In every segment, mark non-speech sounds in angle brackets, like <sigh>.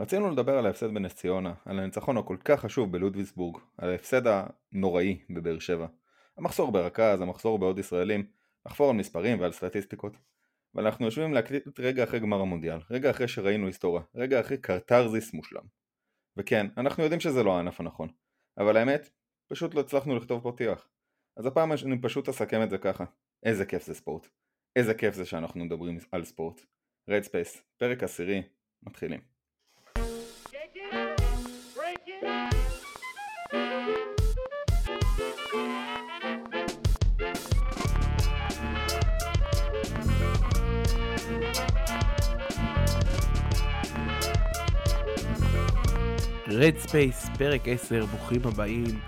רצינו לדבר על ההפסד בנס ציונה, על הניצחון הכל כך חשוב בלודוויסבורג, על ההפסד הנוראי בבאר שבע. המחסור ברכז, המחסור בעוד ישראלים, לחפור על מספרים ועל סטטיסטיקות. אבל אנחנו יושבים להקליט רגע אחרי גמר המונדיאל, רגע אחרי שראינו היסטוריה, רגע אחרי קרטרזיס מושלם. וכן, אנחנו יודעים שזה לא הענף הנכון, אבל האמת, פשוט לא הצלחנו לכתוב פתיח. אז הפעם אני פשוט אסכם את זה ככה. איזה כיף זה ספורט. איזה כיף זה שאנחנו מדברים על ספורט. רד ספייס, פרק עשירי, מתחילים. רד ספייס, פרק 10, ברוכים הבאים.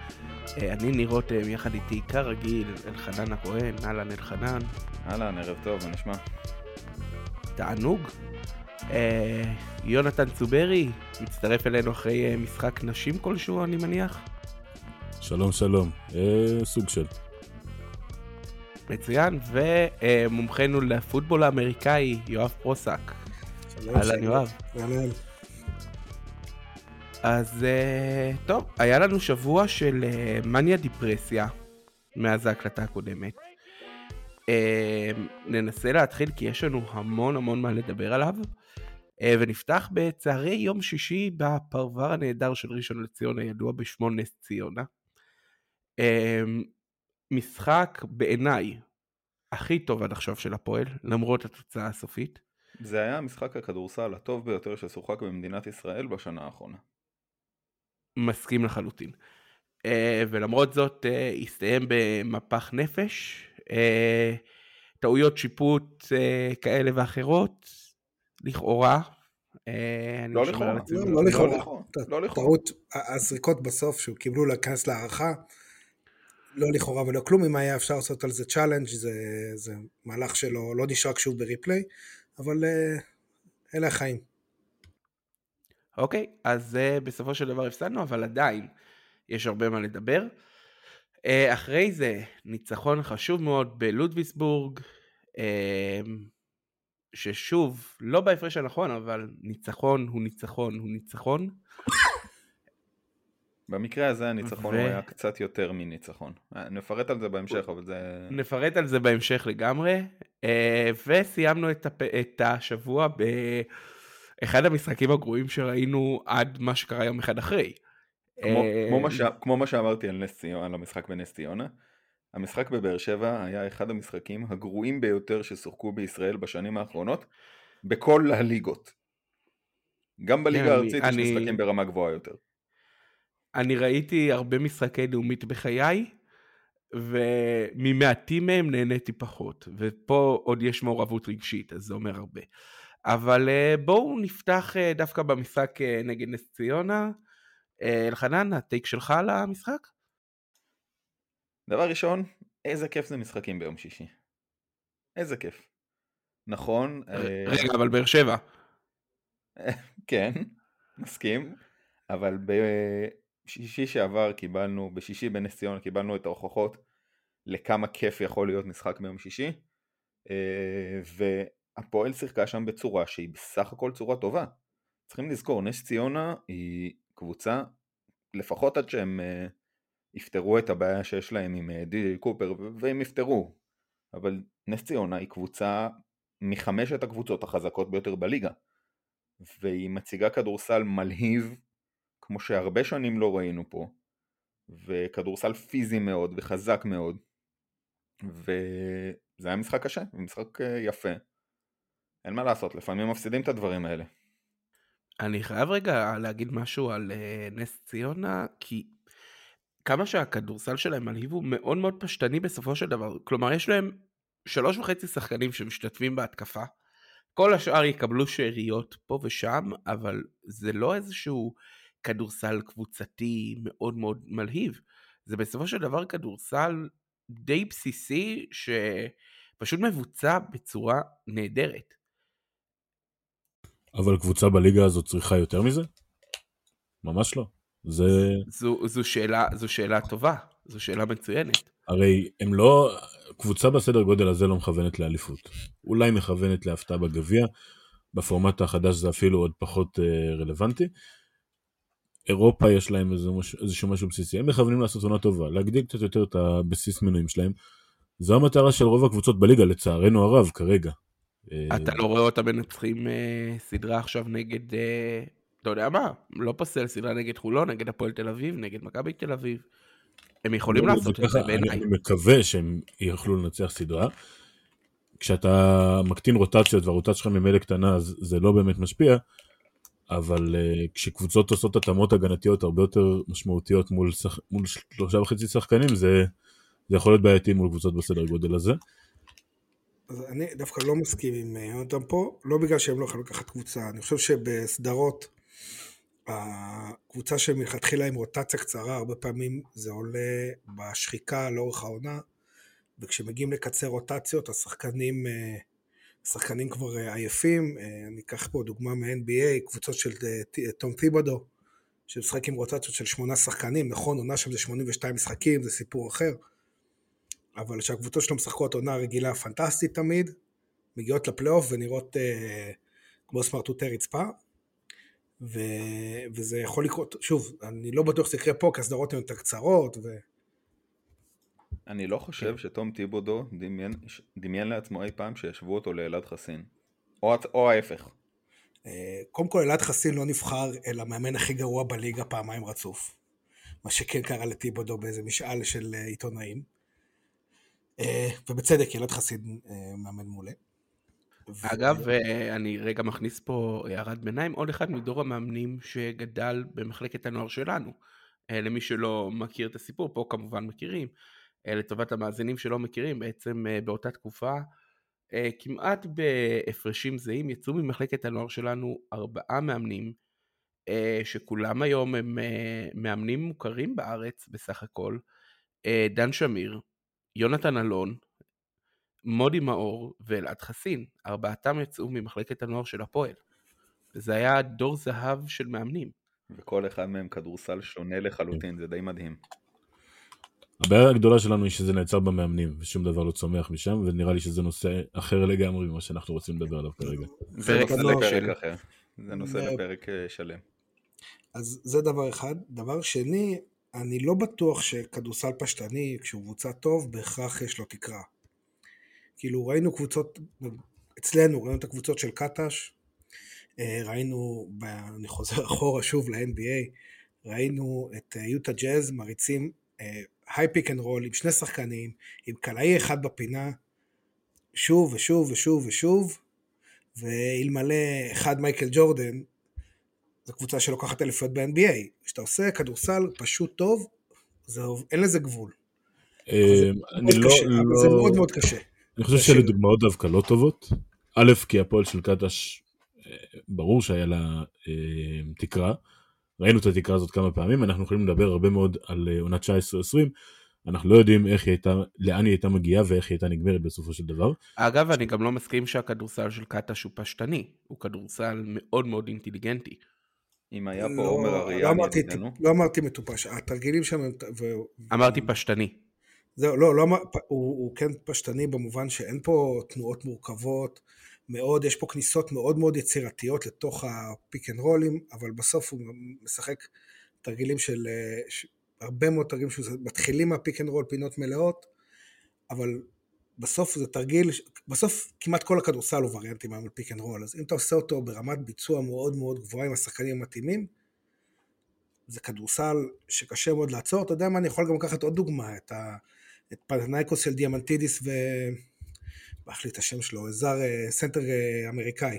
אה, אני ניר רותם, יחד איתי כרגיל, אלחנן הכהן, אהלן אלחנן. אהלן, ערב טוב, מה נשמע? תענוג. אה, יונתן צוברי, מצטרף אלינו אחרי אה, משחק נשים כלשהו, אני מניח. שלום, שלום. אה, סוג של. מצוין, ומומחנו לפוטבול האמריקאי, יואב פרוסק. אהלן, יואב. אהלן. אז uh, טוב, היה לנו שבוע של uh, מניה דיפרסיה מאז ההקלטה הקודמת. Uh, ננסה להתחיל כי יש לנו המון המון מה לדבר עליו. Uh, ונפתח בצהרי יום שישי בפרבר הנהדר של ראשון לציון הידוע בשמו נס ציונה. Uh, משחק בעיניי הכי טוב עד עכשיו של הפועל, למרות התוצאה הסופית. זה היה משחק הכדורסל הטוב ביותר ששוחק במדינת ישראל בשנה האחרונה. מסכים לחלוטין. אה, ולמרות זאת אה, הסתיים במפח נפש, אה, טעויות שיפוט אה, כאלה ואחרות, לכאורה. לא לכאורה, לא לכאורה, לא טעות, הזריקות בסוף שהוא קיבלו להיכנס להערכה, לא לכאורה ולא כלום, אם היה אפשר לעשות על זה challenge זה, זה מהלך שלא לא נשרק שוב ב replay, אבל אלה החיים. אוקיי, אז uh, בסופו של דבר הפסדנו, אבל עדיין יש הרבה מה לדבר. Uh, אחרי זה, ניצחון חשוב מאוד בלודוויסבורג, uh, ששוב, לא בהפרש הנכון, אבל ניצחון הוא ניצחון הוא ניצחון. במקרה הזה הניצחון ו... הוא היה קצת יותר מניצחון. נפרט על זה בהמשך, אבל זה... נפרט על זה בהמשך לגמרי. וסיימנו את, הפ... את השבוע ב... אחד המשחקים הגרועים שראינו עד מה שקרה יום אחד אחרי. כמו, אה, כמו, מה, ש... כמו מה שאמרתי על, נס ציונה, על המשחק בנס ציונה, המשחק בבאר שבע היה אחד המשחקים הגרועים ביותר ששוחקו בישראל בשנים האחרונות, בכל הליגות. גם בליגה כן, הארצית אני... יש משחקים ברמה גבוהה יותר. אני ראיתי הרבה משחקי לאומית בחיי, וממעטים מהם נהניתי פחות, ופה עוד יש מעורבות רגשית, אז זה אומר הרבה. אבל אה, בואו נפתח אה, דווקא במשחק אה, נגד נס ציונה. אלחנן, הטייק שלך על המשחק? דבר ראשון, איזה כיף זה משחקים ביום שישי. איזה כיף. נכון. רגע, אבל באר שבע. <laughs> כן, מסכים, אבל בשישי שעבר קיבלנו, בשישי בנס ציונה קיבלנו את ההוכחות לכמה כיף יכול להיות משחק ביום שישי. הפועל שיחקה שם בצורה שהיא בסך הכל צורה טובה. צריכים לזכור, נס ציונה היא קבוצה, לפחות עד שהם uh, יפתרו את הבעיה שיש להם עם uh, די.די קופר, והם יפתרו, אבל נס ציונה היא קבוצה מחמשת הקבוצות החזקות ביותר בליגה, והיא מציגה כדורסל מלהיב, כמו שהרבה שנים לא ראינו פה, וכדורסל פיזי מאוד וחזק מאוד, וזה היה משחק קשה, משחק uh, יפה. אין מה לעשות, לפעמים מפסידים את הדברים האלה. אני חייב רגע להגיד משהו על uh, נס ציונה, כי כמה שהכדורסל שלהם מלהיב הוא מאוד מאוד פשטני בסופו של דבר. כלומר, יש להם שלוש וחצי שחקנים שמשתתפים בהתקפה. כל השאר יקבלו שאריות פה ושם, אבל זה לא איזשהו כדורסל קבוצתי מאוד מאוד מלהיב. זה בסופו של דבר כדורסל די בסיסי שפשוט מבוצע בצורה נהדרת. אבל קבוצה בליגה הזאת צריכה יותר מזה? ממש לא. זה... זו, זו, שאלה, זו שאלה טובה, זו שאלה מצוינת. הרי הם לא, קבוצה בסדר גודל הזה לא מכוונת לאליפות. אולי מכוונת להפתעה בגביע, בפורמט החדש זה אפילו עוד פחות אה, רלוונטי. אירופה יש להם איזה מש, איזשהו משהו בסיסי, הם מכוונים לעשות עונה טובה, להגדיל קצת יותר את הבסיס מנויים שלהם. זו המטרה של רוב הקבוצות בליגה, לצערנו הרב, כרגע. אתה לא רואה אותם מנצחים אה, סדרה עכשיו נגד, אה, אתה יודע מה, לא פוסל סדרה נגד חולון, נגד הפועל תל אביב, נגד מכבי תל אביב. הם יכולים לא, לעשות את זה בעיניי. אני מקווה שהם יוכלו לנצח סדרה. כשאתה מקטין רוטציות והרוטציה שלך ממילא קטנה אז זה לא באמת משפיע, אבל uh, כשקבוצות עושות התאמות הגנתיות הרבה יותר משמעותיות מול, שח... מול שלושה וחצי שחקנים זה, זה יכול להיות בעייתי מול קבוצות בסדר גודל הזה. אז אני דווקא לא מסכים עם אה, יונתן פה, לא בגלל שהם לא יכולים לקחת קבוצה, אני חושב שבסדרות הקבוצה שמלכתחילה עם רוטציה קצרה, הרבה פעמים זה עולה בשחיקה לאורך העונה, וכשמגיעים לקצר רוטציות, השחקנים, אה, השחקנים כבר אה, עייפים. אני אקח פה דוגמה מ-NBA, קבוצות של תום טיבודו, שמשחק עם רוטציות של שמונה שחקנים, נכון, עונה שם זה 82 משחקים, זה סיפור אחר, אבל כשהקבוצות שלו משחקות עונה רגילה פנטסטית תמיד, מגיעות לפלייאוף ונראות אה, כמו סמרטוטי רצפה, ו... וזה יכול לקרות, שוב, אני לא בטוח שזה יקרה פה, כי הסדרות הן יותר קצרות, ו... אני לא חושב כן. שתום טיבודו דמיין, דמיין לעצמו אי פעם שישבו אותו לאלעד חסין. או, או ההפך. אה, קודם כל אלעד חסין לא נבחר אל המאמן הכי גרוע בליגה פעמיים רצוף. מה שכן קרה לטיבודו באיזה משאל של אה, עיתונאים. אה, ובצדק אלעד חסין מאמן מעולה. אגב, ו... אני רגע מכניס פה הערת ביניים, עוד אחד מדור המאמנים שגדל במחלקת הנוער שלנו. למי שלא מכיר את הסיפור, פה כמובן מכירים. אה, לטובת המאזינים שלא מכירים, בעצם אה, באותה תקופה אה, כמעט בהפרשים זהים יצאו ממחלקת הנוער שלנו ארבעה מאמנים שכולם היום הם מאמנים מוכרים בארץ בסך הכל דן שמיר, יונתן אלון, מודי מאור ואלעד חסין, ארבעתם יצאו ממחלקת הנוער של הפועל. וזה היה דור זהב של מאמנים. וכל אחד מהם כדורסל שונה לחלוטין, זה די מדהים. הבעיה הגדולה שלנו היא שזה נעצר במאמנים ושום דבר לא צומח משם ונראה לי שזה נושא אחר לגמרי ממה שאנחנו רוצים לדבר עליו כרגע. זה נושא לפרק אחר, זה נושא לפרק אה, שלם. אז זה דבר אחד. דבר שני, אני לא בטוח שכדורסל פשטני, כשהוא קבוצה טוב, בהכרח יש לו תקרה. כאילו ראינו קבוצות, אצלנו ראינו את הקבוצות של קטש, אה, ראינו, אני חוזר <laughs> אחורה שוב ל-NBA, ראינו את אה, יוטה ג'אז מריצים high pick and roll עם שני שחקנים, עם קלעי אחד בפינה, שוב ושוב ושוב ושוב, ואלמלא אחד מייקל ג'ורדן, זו קבוצה שלוקחת אליפויות ב-NBA. כשאתה עושה כדורסל פשוט טוב, זה, אין לזה גבול. אה, אני לא... זה מאוד מאוד קשה. אני חושב שאלה דוגמאות דווקא לא טובות. א', כי הפועל של קטש, אה, ברור שהיה לה אה, תקרה. ראינו את התקרה הזאת כמה פעמים, אנחנו יכולים לדבר הרבה מאוד על עונת 19-20, אנחנו לא יודעים איך היא הייתה, לאן היא הייתה מגיעה ואיך היא הייתה נגמרת בסופו של דבר. אגב, אני גם לא מסכים שהכדורסל של קטש הוא פשטני, הוא כדורסל מאוד מאוד אינטליגנטי. אם היה פה לא, עומר אריאן לא ידידנו. לא אמרתי מטופש, התרגילים שם הם... אמרתי פשטני. זהו, לא, לא, הוא, הוא כן פשטני במובן שאין פה תנועות מורכבות, מאוד, יש פה כניסות מאוד מאוד יצירתיות לתוך ה pick and רולים, אבל בסוף הוא משחק תרגילים של, ש, הרבה מאוד תרגילים שמתחילים מה pick and roll, פינות מלאות, אבל בסוף זה תרגיל, בסוף כמעט כל הכדורסל הוא וריאנטים היום על pick and roll, אז אם אתה עושה אותו ברמת ביצוע מאוד מאוד גבוהה עם השחקנים המתאימים, זה כדורסל שקשה מאוד לעצור, אתה יודע מה, אני יכול גם לקחת עוד דוגמה, את, ה, את פנאתינייקוס של דיאמנטידיס ו... ברח לי את השם שלו, זר אה, סנטר אה, אמריקאי,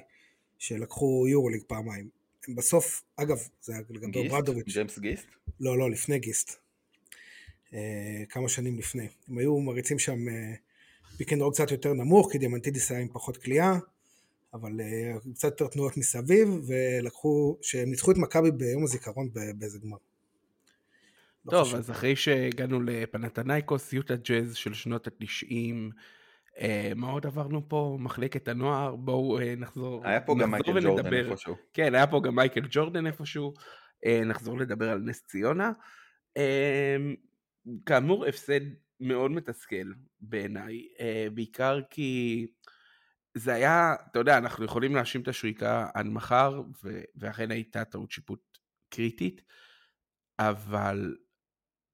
שלקחו יורוליג פעמיים. הם בסוף, אגב, זה היה לגבי אוברדוביץ'. ג'יימס גיסט? לא, לא, לפני גיסט. אה, כמה שנים לפני. הם היו מריצים שם pick and roll קצת יותר נמוך, כי דיאמנטידיס היה עם פחות קליעה, אבל קצת יותר תנועות מסביב, ולקחו, שהם ניצחו את מכבי ביום הזיכרון באיזה גמר. לא טוב, אז אחרי שהגענו לפנאתינייקוס, יוטה ג'אז של שנות התשעים, אה, מה עוד עברנו פה? מחלקת הנוער, בואו אה, נחזור. היה פה גם מייקל ג'ורדן איפשהו. כן, היה פה גם מייקל ג'ורדן איפשהו. אה, נחזור לדבר על נס ציונה. כאמור, הפסד מאוד מתסכל בעיניי, בעיקר כי זה היה, אתה יודע, אנחנו יכולים להאשים את השריקה עד מחר, ו- ואכן הייתה טעות שיפוט קריטית, אבל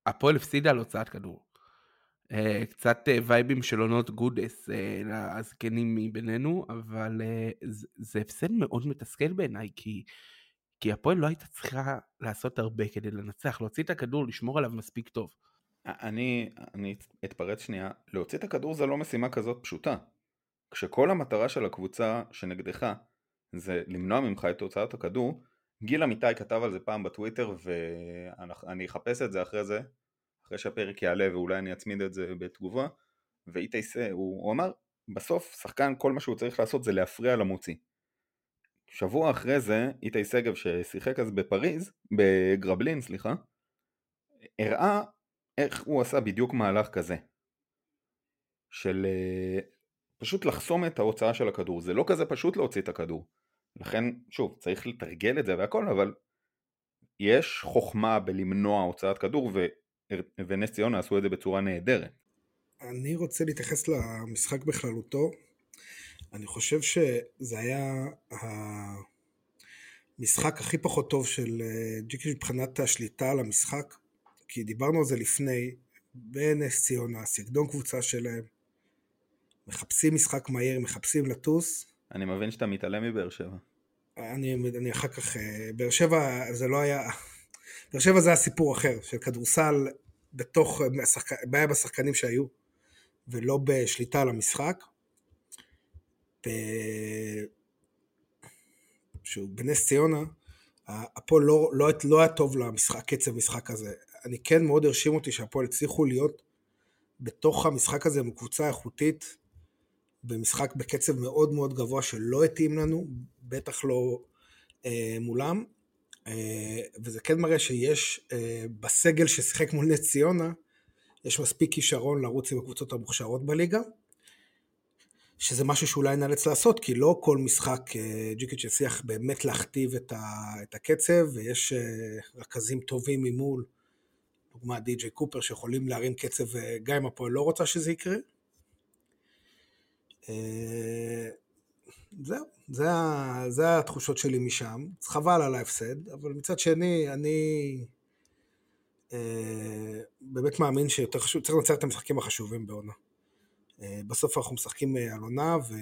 הפועל הפסידה על הוצאת כדור. Uh, קצת uh, וייבים של עונות גודס uh, לזקנים מבינינו, אבל uh, זה הפסד מאוד מתסכל בעיניי, כי, כי הפועל לא הייתה צריכה לעשות הרבה כדי לנצח, להוציא את הכדור, לשמור עליו מספיק טוב. אני, אני אתפרץ שנייה, להוציא את הכדור זה לא משימה כזאת פשוטה. כשכל המטרה של הקבוצה שנגדך זה למנוע ממך את הוצאת הכדור, גיל אמיתי כתב על זה פעם בטוויטר ואני אחפש את זה אחרי זה, אחרי שהפרק יעלה ואולי אני אצמיד את זה בתגובה, ואיתי הוא, הוא אמר, בסוף שחקן כל מה שהוא צריך לעשות זה להפריע למוציא. שבוע אחרי זה איתי שגב ששיחק אז בפריז, בגרבלין סליחה, הראה איך הוא עשה בדיוק מהלך כזה. של אה, פשוט לחסום את ההוצאה של הכדור, זה לא כזה פשוט להוציא את הכדור. לכן, שוב, צריך לתרגל את זה והכל, אבל יש חוכמה בלמנוע הוצאת כדור, ו... ונס ציונה עשו את זה בצורה נהדרת. אני רוצה להתייחס למשחק בכללותו. אני חושב שזה היה המשחק הכי פחות טוב של אה, ג'יקי מבחינת השליטה על המשחק, כי דיברנו על זה לפני, בנס ציונה, סגנון קבוצה שלהם, מחפשים משחק מהיר, מחפשים לטוס. אני מבין שאתה מתעלם מבאר שבע. אני, אני אחר כך, אה, באר שבע זה לא היה, באר שבע זה היה סיפור אחר, של כדורסל בתוך, אה, בעיה בשחקנים שהיו, ולא בשליטה על המשחק. ב... שהוא בנס ציונה, הפועל לא, לא, לא היה טוב למשחק, קצב משחק הזה. אני כן מאוד הרשים אותי שהפועל הצליחו להיות בתוך המשחק הזה עם קבוצה איכותית, במשחק בקצב מאוד מאוד גבוה שלא התאים לנו, בטח לא אה, מולם, אה, וזה כן מראה שיש אה, בסגל ששיחק מול נס ציונה, יש מספיק כישרון לרוץ עם הקבוצות המוכשרות בליגה, שזה משהו שאולי נאלץ לעשות, כי לא כל משחק אה, ג'יקיץ' יצליח באמת להכתיב את, ה, את הקצב, ויש אה, רכזים טובים ממול, דוגמת די.ג'יי קופר, שיכולים להרים קצב אה, גם אם הפועל לא רוצה שזה יקרה. אה, זהו, זה, זה התחושות שלי משם. חבל על ההפסד, אבל מצד שני, אני אה, באמת מאמין שיותר חשוב, צריך לנצח את המשחקים החשובים בעונה. בסוף אנחנו משחקים על עונה, ו...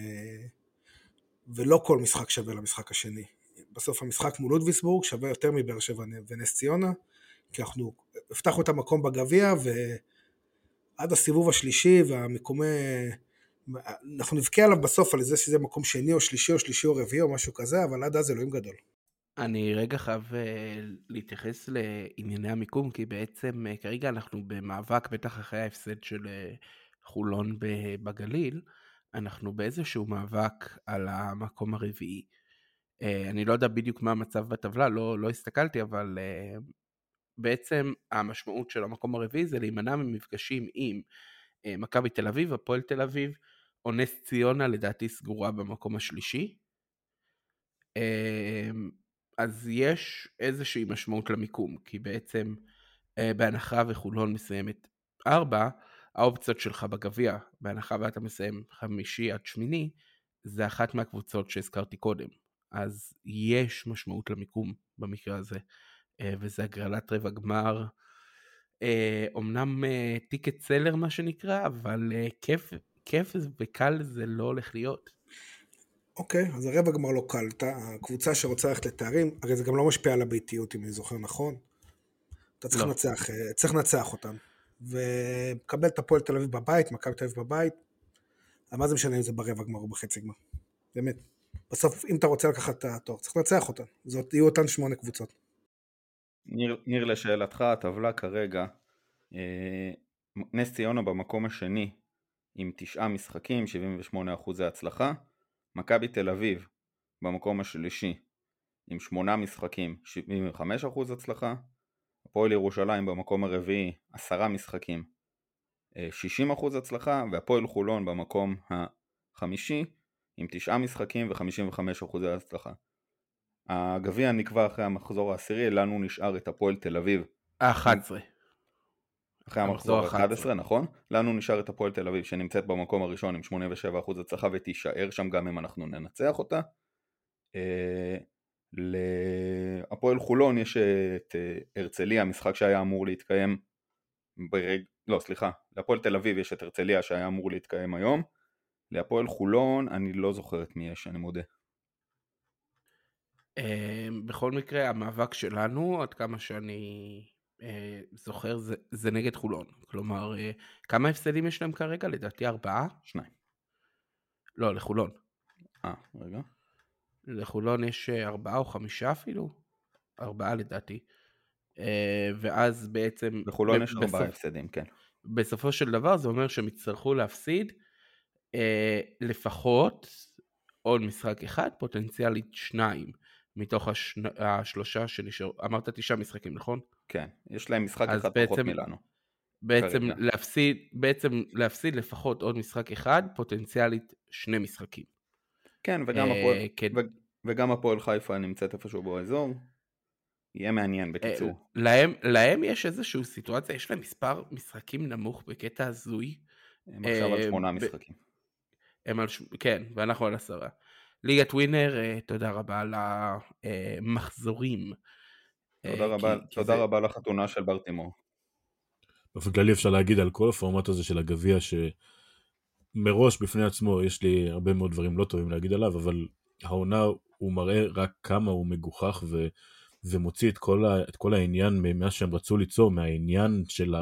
ולא כל משחק שווה למשחק השני. בסוף המשחק מול לודוויסבורג שווה יותר מבאר שבע ונס ציונה, כי אנחנו הבטחנו את המקום בגביע, ועד הסיבוב השלישי והמקומי... אנחנו נבכה עליו בסוף על זה שזה מקום שני או שלישי או שלישי או רביעי או משהו כזה, אבל עד אז אלוהים גדול. אני רגע חייב uh, להתייחס לענייני המיקום, כי בעצם uh, כרגע אנחנו במאבק, בטח אחרי ההפסד של uh, חולון בגליל, אנחנו באיזשהו מאבק על המקום הרביעי. אני לא יודע בדיוק מה המצב בטבלה, לא, לא הסתכלתי, אבל בעצם המשמעות של המקום הרביעי זה להימנע ממפגשים עם uh, מכבי תל אביב, הפועל תל אביב, או נס ציונה לדעתי סגורה במקום השלישי. אמ, אז יש איזושהי משמעות למיקום, כי בעצם אה, בהנחה וחולון מסיימת ארבע, האופציות שלך בגביע, בהנחה ואתה מסיים חמישי עד שמיני, זה אחת מהקבוצות שהזכרתי קודם. אז יש משמעות למיקום במקרה הזה, אה, וזה הגרלת רבע גמר. אומנם טיקט אה, סלר מה שנקרא, אבל כיף כיף וקל זה לא הולך להיות. אוקיי, אז הרבע גמר לא קל. הקבוצה שרוצה ללכת לתארים, הרי זה גם לא משפיע על הביתיות, אם אני זוכר נכון. אתה צריך לא. לנצח, אה, צריך לנצח אותם. וקבל את הפועל תל אביב בבית, מכבי תל אביב בבית, מה זה משנה אם זה ברבע גמר או בחצי גמר? באמת. בסוף, אם אתה רוצה לקחת את התואר, צריך לנצח אותם. זאת יהיו אותן שמונה קבוצות. ניר, ניר לשאלתך, הטבלה כרגע, אה, נס ציונה במקום השני עם תשעה משחקים, 78% הצלחה. מכבי תל אביב במקום השלישי עם שמונה משחקים, 75% הצלחה. הפועל ירושלים במקום הרביעי, עשרה משחקים, 60% הצלחה, והפועל חולון במקום החמישי עם תשעה משחקים ו-55% הצלחה. הגביע נקבע אחרי המחזור העשירי, לנו נשאר את הפועל תל אביב. ה-11. אחרי המחזור ה-11, נכון? לנו נשאר את הפועל תל אביב שנמצאת במקום הראשון עם 87% הצלחה ותישאר שם גם אם אנחנו ננצח אותה. אה, להפועל חולון יש את אה, הרצליה, משחק שהיה אמור להתקיים ברג... לא סליחה, להפועל תל אביב יש את הרצליה שהיה אמור להתקיים היום. להפועל חולון אני לא זוכר את מי יש, אני מודה. בכל מקרה המאבק שלנו עד כמה שאני אה, זוכר זה, זה נגד חולון. כלומר, אה, כמה הפסדים יש להם כרגע? לדעתי ארבעה? שניים. לא, לחולון. אה, רגע. לחולון יש אה, ארבעה או חמישה אפילו? ארבעה לדעתי. ואז בעצם... לחולון יש ארבעה הפסדים, כן. בסופו של דבר זה אומר שהם יצטרכו להפסיד לפחות עוד משחק אחד, פוטנציאלית שניים. מתוך השנ... השלושה שנשארו, אמרת תשעה משחקים נכון? כן, יש להם משחק אחד בעצם, פחות מלנו. בעצם להפסיד, בעצם להפסיד לפחות עוד משחק אחד, פוטנציאלית שני משחקים. כן, וגם, אה, הפועל, כן. ו, וגם הפועל חיפה נמצאת איפשהו באזור. יהיה מעניין בקיצור. אה, להם, להם יש איזושהי סיטואציה, יש להם מספר משחקים נמוך בקטע הזוי. הם עכשיו על אה, שמונה משחקים. הם על, כן, ואנחנו על עשרה. ליגת ווינר, אה, תודה רבה על המחזורים. תודה אה, רבה, כי, תודה כי רבה. לחתונה של ברטימור. באופן כללי אפשר להגיד על כל הפורמט הזה של הגביע שמראש בפני עצמו יש לי הרבה מאוד דברים לא טובים להגיד עליו, אבל העונה הוא מראה רק כמה הוא מגוחך ו... ומוציא את כל, ה... את כל העניין ממה שהם רצו ליצור, מהעניין של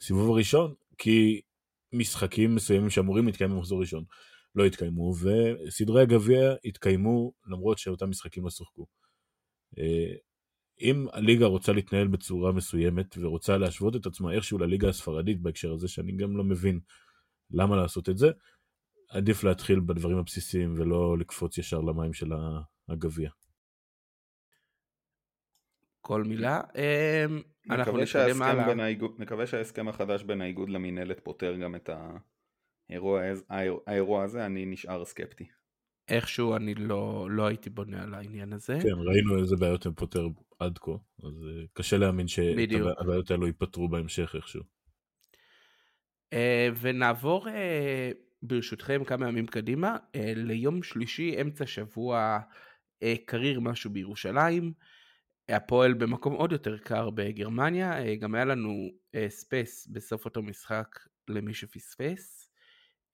הסיבוב הראשון, כי משחקים מסוימים שאמורים להתקיים במחזור ראשון לא התקיימו, וסדרי הגביע התקיימו למרות שאותם משחקים לא שוחקו. אה, אם הליגה רוצה להתנהל בצורה מסוימת ורוצה להשוות את עצמה איכשהו לליגה הספרדית בהקשר הזה, שאני גם לא מבין למה לעשות את זה, עדיף להתחיל בדברים הבסיסיים ולא לקפוץ ישר למים של הגביע. כל מילה. אמ, אנחנו נתקדם הלאה. נקווה שההסכם החדש בין האיגוד למינהלת פותר גם את ה... האירוע, האירוע הזה אני נשאר סקפטי. איכשהו אני לא, לא הייתי בונה על העניין הזה. כן, ראינו איזה בעיות הם פותר עד כה, אז uh, קשה להאמין שהבעיות האלו ייפתרו בהמשך איכשהו. אה, ונעבור אה, ברשותכם כמה ימים קדימה אה, ליום שלישי אמצע שבוע אה, קריר משהו בירושלים. הפועל במקום עוד יותר קר בגרמניה, אה, גם היה לנו אה, space בסוף אותו משחק למי שפספס.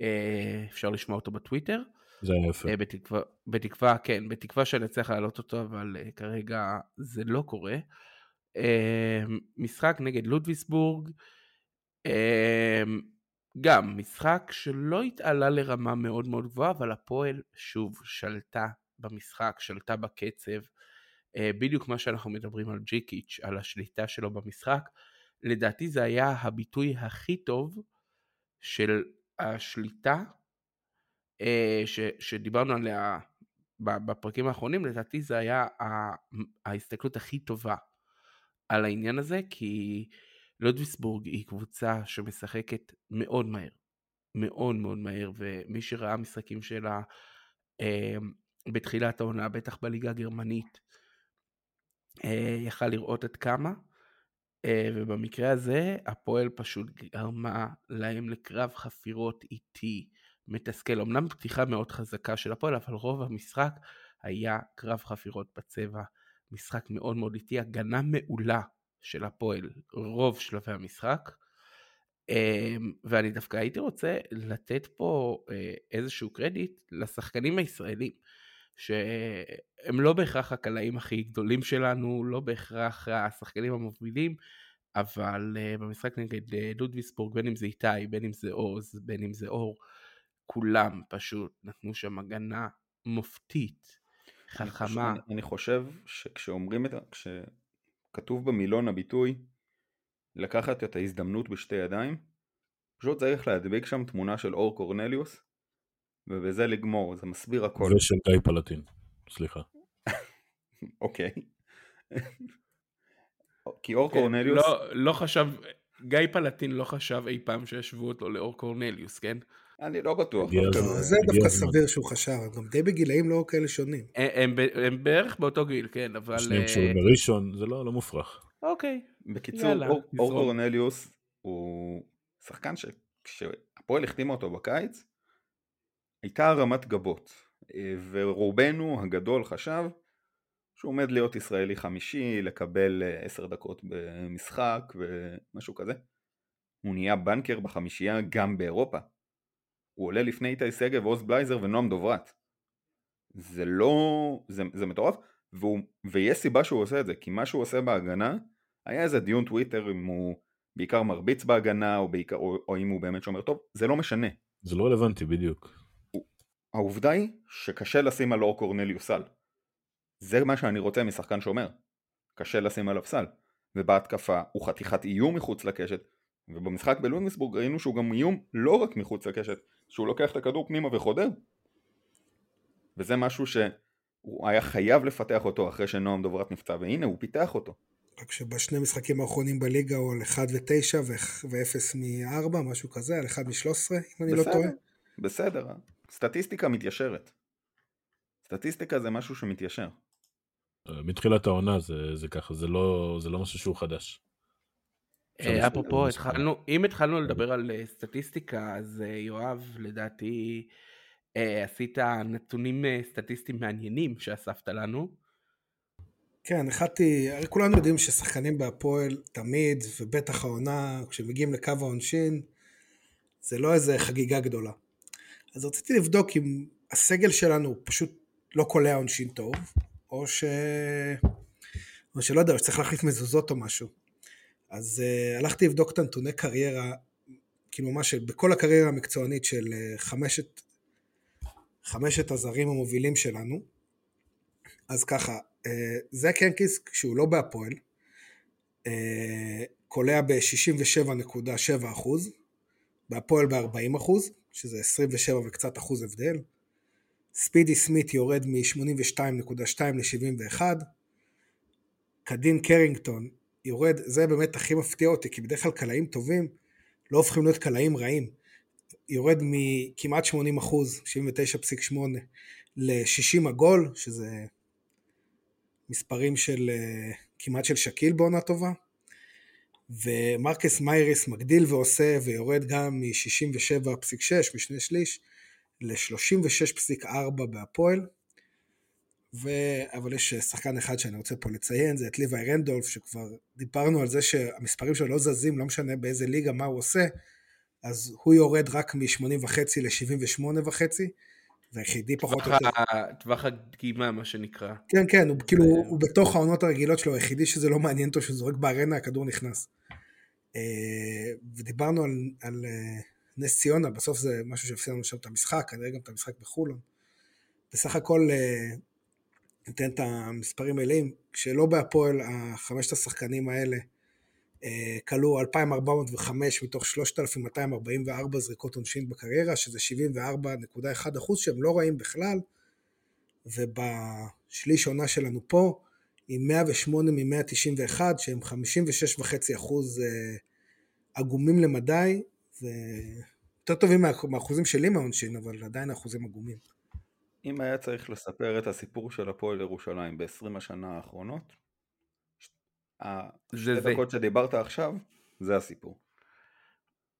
אה, אפשר לשמוע אותו בטוויטר. זה יפה. אה, בתקווה, בתקווה, כן, בתקווה שאני אצליח להעלות אותו, אבל אה, כרגע זה לא קורה. משחק נגד לודוויסבורג, גם משחק שלא התעלה לרמה מאוד מאוד גבוהה, אבל הפועל שוב שלטה במשחק, שלטה בקצב. בדיוק מה שאנחנו מדברים על ג'יקיץ', על השליטה שלו במשחק. לדעתי זה היה הביטוי הכי טוב של השליטה אה, ש, שדיברנו עליה בפרקים האחרונים, לדעתי זה היה ההסתכלות הכי טובה על העניין הזה, כי לודוויסבורג היא קבוצה שמשחקת מאוד מהר, מאוד מאוד מהר, ומי שראה משחקים שלה אה, בתחילת העונה, בטח בליגה הגרמנית, אה, יכל לראות עד כמה. אה, ובמקרה הזה הפועל פשוט גרמה להם לקרב חפירות איטי מתסכל. אמנם פתיחה מאוד חזקה של הפועל, אבל רוב המשחק היה קרב חפירות בצבע. משחק מאוד מאוד איטי, הגנה מעולה של הפועל רוב שלבי המשחק. אמ, ואני דווקא הייתי רוצה לתת פה אה, איזשהו קרדיט לשחקנים הישראלים. שהם לא בהכרח הקלעים הכי גדולים שלנו, לא בהכרח השחקנים המובילים, אבל uh, במשחק נגד uh, לודוויסבורג, בין אם זה איתי, בין אם זה עוז, בין אם זה אור, כולם פשוט נתנו שם הגנה מופתית, חכמה. אני, אני חושב שכשאומרים את, כשכתוב במילון הביטוי, לקחת את ההזדמנות בשתי ידיים, פשוט צריך להדביק שם תמונה של אור קורנליוס, ובזה לגמור, זה מסביר הכל. ושל גיא פלטין, סליחה. <laughs> אוקיי. כי אור כן, קורנליוס... לא, לא חשב, גיא פלטין לא חשב אי פעם שישבו אותו לאור קורנליוס, כן? אני לא בטוח. זה דווקא סביר שהוא חשב, גם די בגילאים לא כאלה שונים. הם, הם בערך באותו גיל, כן, אבל... שניהם קשורים בראשון, זה לא, לא מופרך. אוקיי. בקיצור, אור קורנליוס הוא שחקן שכשהפועל החתימה אותו בקיץ הייתה הרמת גבות אה, ורובנו הגדול חשב שהוא עומד להיות ישראלי חמישי, לקבל אה, עשר דקות במשחק ומשהו כזה. הוא נהיה בנקר בחמישייה גם באירופה. הוא עולה לפני איתי שגב, עוז בלייזר ונועם דוברת. זה לא... זה, זה מטורף, והוא, ויש סיבה שהוא עושה את זה, כי מה שהוא עושה בהגנה, היה איזה דיון טוויטר אם הוא בעיקר מרביץ בהגנה, או, בעיקר, או, או אם הוא באמת שומר טוב, זה לא משנה. זה לא רלוונטי בדיוק. העובדה היא שקשה לשים על אור קורנליוס סל. זה מה שאני רוצה משחקן שומר. קשה לשים עליו סל. ובהתקפה הוא חתיכת איום מחוץ לקשת, ובמשחק בלוניסבורג ראינו שהוא גם איום לא רק מחוץ לקשת, שהוא לוקח את הכדור פנימה וחודר. וזה משהו שהוא היה חייב לפתח אותו אחרי שנועם דוברת נפצע, והנה הוא פיתח אותו. רק שבשני משחקים האחרונים בליגה הוא על 1 ו-9 ו-0 מ-4, משהו כזה, על 1 מ-13, אם אני לא בסדר, לא טועה. בסדר, סטטיסטיקה מתיישרת. סטטיסטיקה זה משהו שמתיישר. מתחילת העונה זה, זה ככה, זה לא, זה לא משהו שהוא חדש. אה, אפרופו, התחלנו, אם התחלנו לדבר על אה, סטטיסטיקה, אז אה, יואב, לדעתי, עשית נתונים סטטיסטיים מעניינים שאספת לנו. כן, החלטתי, הרי כולנו יודעים ששחקנים בהפועל תמיד, ובטח העונה, כשמגיעים לקו העונשין, זה לא איזה חגיגה גדולה. אז רציתי לבדוק אם הסגל שלנו פשוט לא קולע עונשין טוב, או ש... או שלא יודע, או שצריך להחליף מזוזות או משהו. אז uh, הלכתי לבדוק את הנתוני קריירה, כאילו ממש בכל הקריירה המקצוענית של uh, חמשת, חמשת הזרים המובילים שלנו. אז ככה, uh, זק הנקיס, כשהוא לא בהפועל, uh, קולע ב-67.7 אחוז, בהפועל ב-40 אחוז, שזה 27 וקצת אחוז הבדל. ספידי סמית יורד מ-82.2 ל-71. קדין קרינגטון יורד, זה באמת הכי מפתיע אותי, כי בדרך כלל קלעים טובים לא הופכים להיות קלעים רעים. יורד מכמעט 80 אחוז, 79.8 ל-60 עגול, שזה מספרים של אה, כמעט של שקיל בעונה טובה. ומרקס מייריס מגדיל ועושה ויורד גם מ-67.6 משני שליש ל-36.4 בהפועל. ו... אבל יש שחקן אחד שאני רוצה פה לציין, זה את ליוואי רנדולף, שכבר דיברנו על זה שהמספרים שלו לא זזים, לא משנה באיזה ליגה, מה הוא עושה, אז הוא יורד רק מ-80.5 ל-78.5, והיחידי פחות או יותר. טווח הדגימה, מה שנקרא. כן, כן, הוא כאילו, הוא בתוך העונות הרגילות שלו, היחידי שזה לא מעניין אותו, שהוא זורק בארנה, הכדור נכנס. אה, ודיברנו על, על אה, נס ציונה, בסוף זה משהו שהפסיד לנו שם את המשחק, כנראה גם את המשחק בחולון. בסך הכל אה, ניתן את המספרים מלאים, כשלא בהפועל, החמשת השחקנים האלה כלו 2,405 מתוך 3,244 זריקות עונשין בקריירה, שזה 74.1 אחוז שהם לא רעים בכלל, ובשליש עונה שלנו פה, עם 108 מ-191, שהם 56.5 אחוז עגומים למדי, ויותר טובים מהאחוזים שלי מהעונשין, אבל עדיין אחוזים עגומים. אם היה צריך לספר את הסיפור של הפועל ירושלים ב-20 השנה האחרונות, השתי דקות שדיברת עכשיו, זה הסיפור.